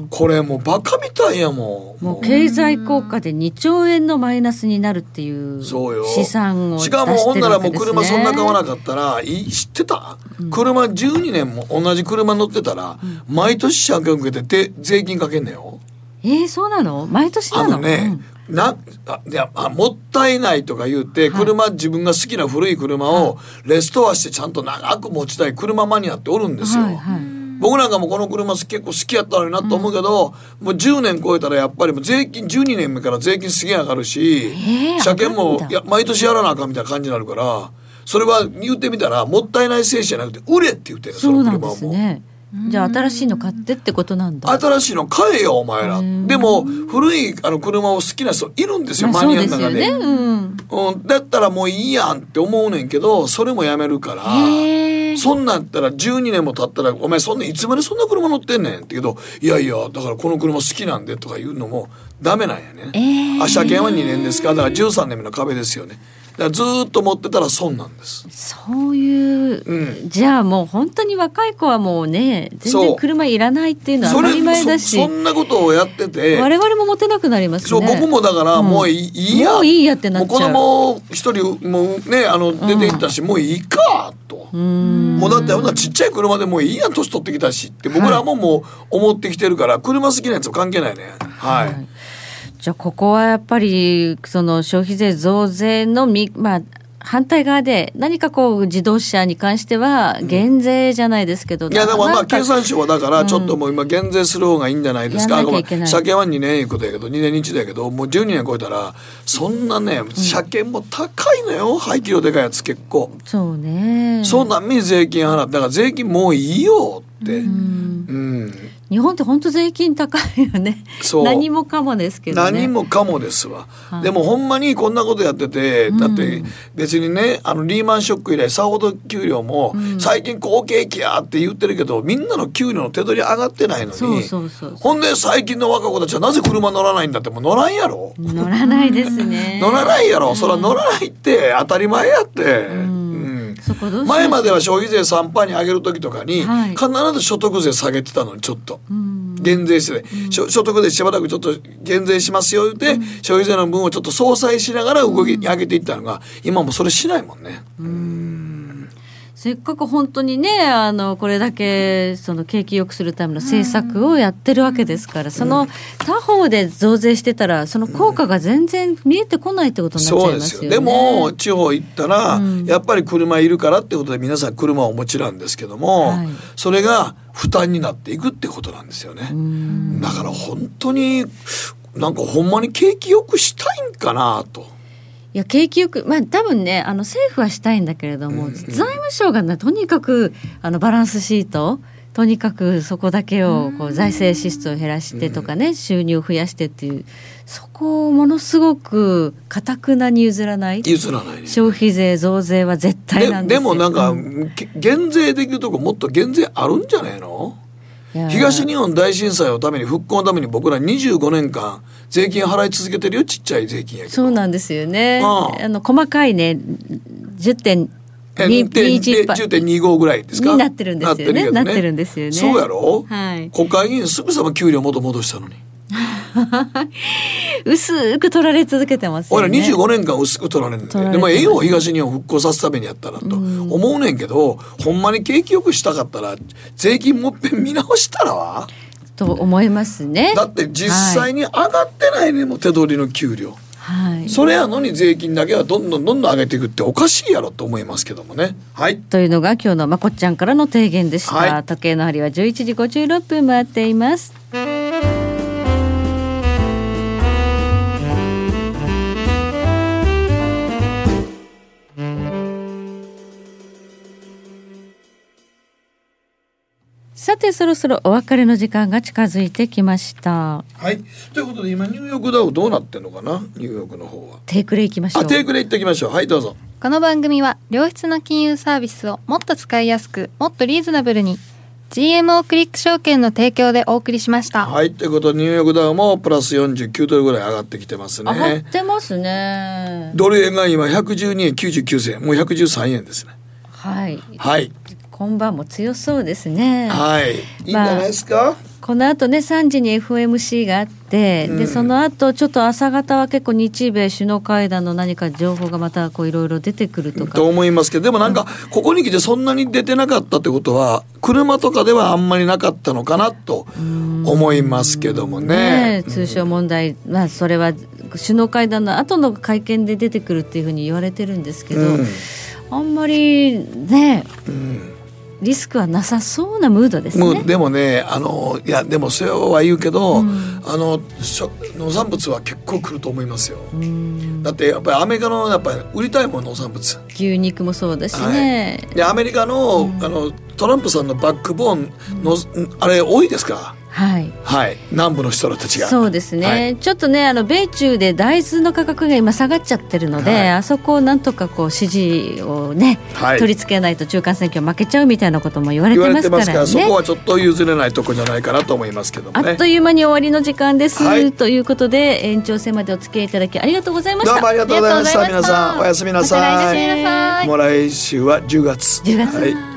これもうバカみたいやもん。もう経済効果で2兆円のマイナスになるっていうそうよ。試算を出しかもほんならもう。車そんな買わなかったらいい知ってた、車12年も同じ車乗ってたら、毎年車検受けてで税金かけんねよ。えー、そうなの？毎年なの？あのね、なあいやあもったいないとか言って車、自分が好きな古い車をレストアしてちゃんと長く持ちたい車マニアっておるんですよ、はいはい。僕なんかもこの車結構好きやったのになと思うけど、もう10年超えたらやっぱりもう税金12年目から税金すげえ上がるし、えー車検もいや毎年やらなあかんみたいな感じになるからそれは言ってみたらもったいない精神じゃなくて売れって言ってるその車をもう。じゃあ新しいの買ってってことなんだ。新しいの買えよお前らでも古いあの車を好きな人いるんですよ、まあマニアの中でね。うん。うん、だったらもういいやんって思うねんけどそれもやめるからそんなんやったら12年も経ったら「お前そんないつまでそんな車乗ってんねん」って言うけど「いやいやだからこの車好きなんで」とか言うのもダメなんやね。えーあ車検は2年ですか？らだから13年目の壁ですよね。だずーっと持ってたら損なんです。そういう、うん。じゃあもう本当に若い子はもうね全然車いらないっていうのは当たり前だしそそんなことをやってて我々も持てなくなりますね。そう僕もだからもういい,、いいやもういいやってなっちゃう。もう子供一人もうねあの出て行ったし、もういいかと。もうだってほんならちっちゃい車でもういいやん年取ってきたしって僕らももう思ってきてるから車好きなやつも関係ないね。はい、じゃあここはやっぱりその消費税増税のみまあ反対側で何かこう自動車に関しては減税じゃないですけど、いやでもまあ経産省はだからちょっともう今減税する方がいいんじゃないですか、車検は2年いうことやけど2年に一度やけどもう12年超えたらそんなね車検も高いのよ。排気量でかいやつ結構、そうね。そんなんに税金払ってだから税金もういいよって。うん、日本って本当税金高いよね。何もかもですけどね。何もかもですわ、はい。でもほんまにこんなことやってて、だって別にねあのリーマンショック以来さほど給料も最近好景気やって言ってるけどみんなの給料の手取り上がってないのにほんで最近の若子たちはなぜ車乗らないんだってもう乗らんやろ。乗らないですね。乗らないやろ。そら乗らないって当たり前やって、うん前までは消費税3%に上げる時とかに、はい。必ず所得税下げてたのにちょっと、減税して、所所得税しばらくちょっと減税しますよ言って、消費税の分をちょっと相殺しながら動き上げていったのが今もそれしないもんね。せっかく本当にねあのこれだけその景気良くするための政策をやってるわけですから、その他方で増税してたらその効果が全然見えてこないってことになっちゃいうますすよね。でも地方行ったら、やっぱり車いるからってことで皆さん車をお持ちなんですけども、はいそれが負担になっていくってことなんですよね。だから本当になんかほんまに景気よくしたいんかなと。いや景気よくまあ多分ねあの政府はしたいんだけれども、財務省がねとにかくあのバランスシートとにかくそこだけをこう財政支出を減らしてとかね、収入を増やしてっていうそこをものすごくかたくなに譲らない。譲らないね。消費税増税は絶対なんですよ。ででもなんか、うけ減税できるとこもっと減税あるんじゃないの？東日本大震災のために復興のために僕ら25年間税金払い続けてるよちっちゃい税金やけど。そうなんですよね。あの細かいね10点えに10.21 10.25ぐらいですか？になってるんですよね。なってるんですよね。そうやろ、はい。国会議員すぐさま給料元戻したのに、薄く取られ続けてますよ俺らね25年間薄く取られるんででもええよ東日本復興さすためにやったらと。思うねんけど、ほんまに景気よくしたかったら税金もっぺん見直したらわと思いますね。だって実際に上がってないねもう手取りの給料。はい。それやのに税金だけはどんどんどんどん上げていくっておかしいやろと思いますけどもね。はい。というのが今日のまこっちゃんからの提言でした、はい。時計の針は11時56分回っていますさてそろそろお別れの時間が近づいてきました。はい。ということで今ニューヨークダウどうなってんのかな？ニューヨークの方は。テイクレいきましょう。あテイクで行ってきましょう。はいどうぞ。この番組は良質な金融サービスをもっと使いやすくもっとリーズナブルに GMO クリック証券の提供でお送りしました、はいということでニューヨークダウもプラス49ドルぐらい上がってきてます上がっねてますね。ドル円が今112円99銭。もう113円ですね。はい。はい今晩も強そうですね。はい。いいんじゃないですか、この後ね3時に FOMC があって、でその後ちょっと朝方は結構日米首脳会談の何か情報がまたこういろいろ出てくるとか。と思いますけどでもなんかここに来てそんなに出てなかったってことは車とかではあんまりなかったのかなと思いますけどもね。ね。通商問題、まあそれは首脳会談の後の会見で出てくるっていうふうに言われてるんですけど、うん。あんまりね、リスクはなさそうなムードですねもう。でもねあのいやでもそれは言うけど、あのしょ農産物は結構来ると思いますよ。だってやっぱりアメリカのやっぱり売りたいもん農産物。牛肉もそうだしね。でアメリカの,、あのトランプさんのバックボーンの、あれ多いですか？はい。はい。南部の人たちが。そうですね、はい。ちょっとねあの米中で大豆の価格が今下がっちゃってるので、はい。あそこをなんとかこう支持をね、はい。取り付けないと中間選挙負けちゃうみたいなことも言われてますからてますからそこね。はちょっと譲れないとこじゃないかなと思いますけどもね。あっという間に終わりの時間です、はいということで延長戦までお付き合いいただきありがとうございました。どうもありがとうございました。皆さんおやすみなさい。もう来週は10月。10月。はい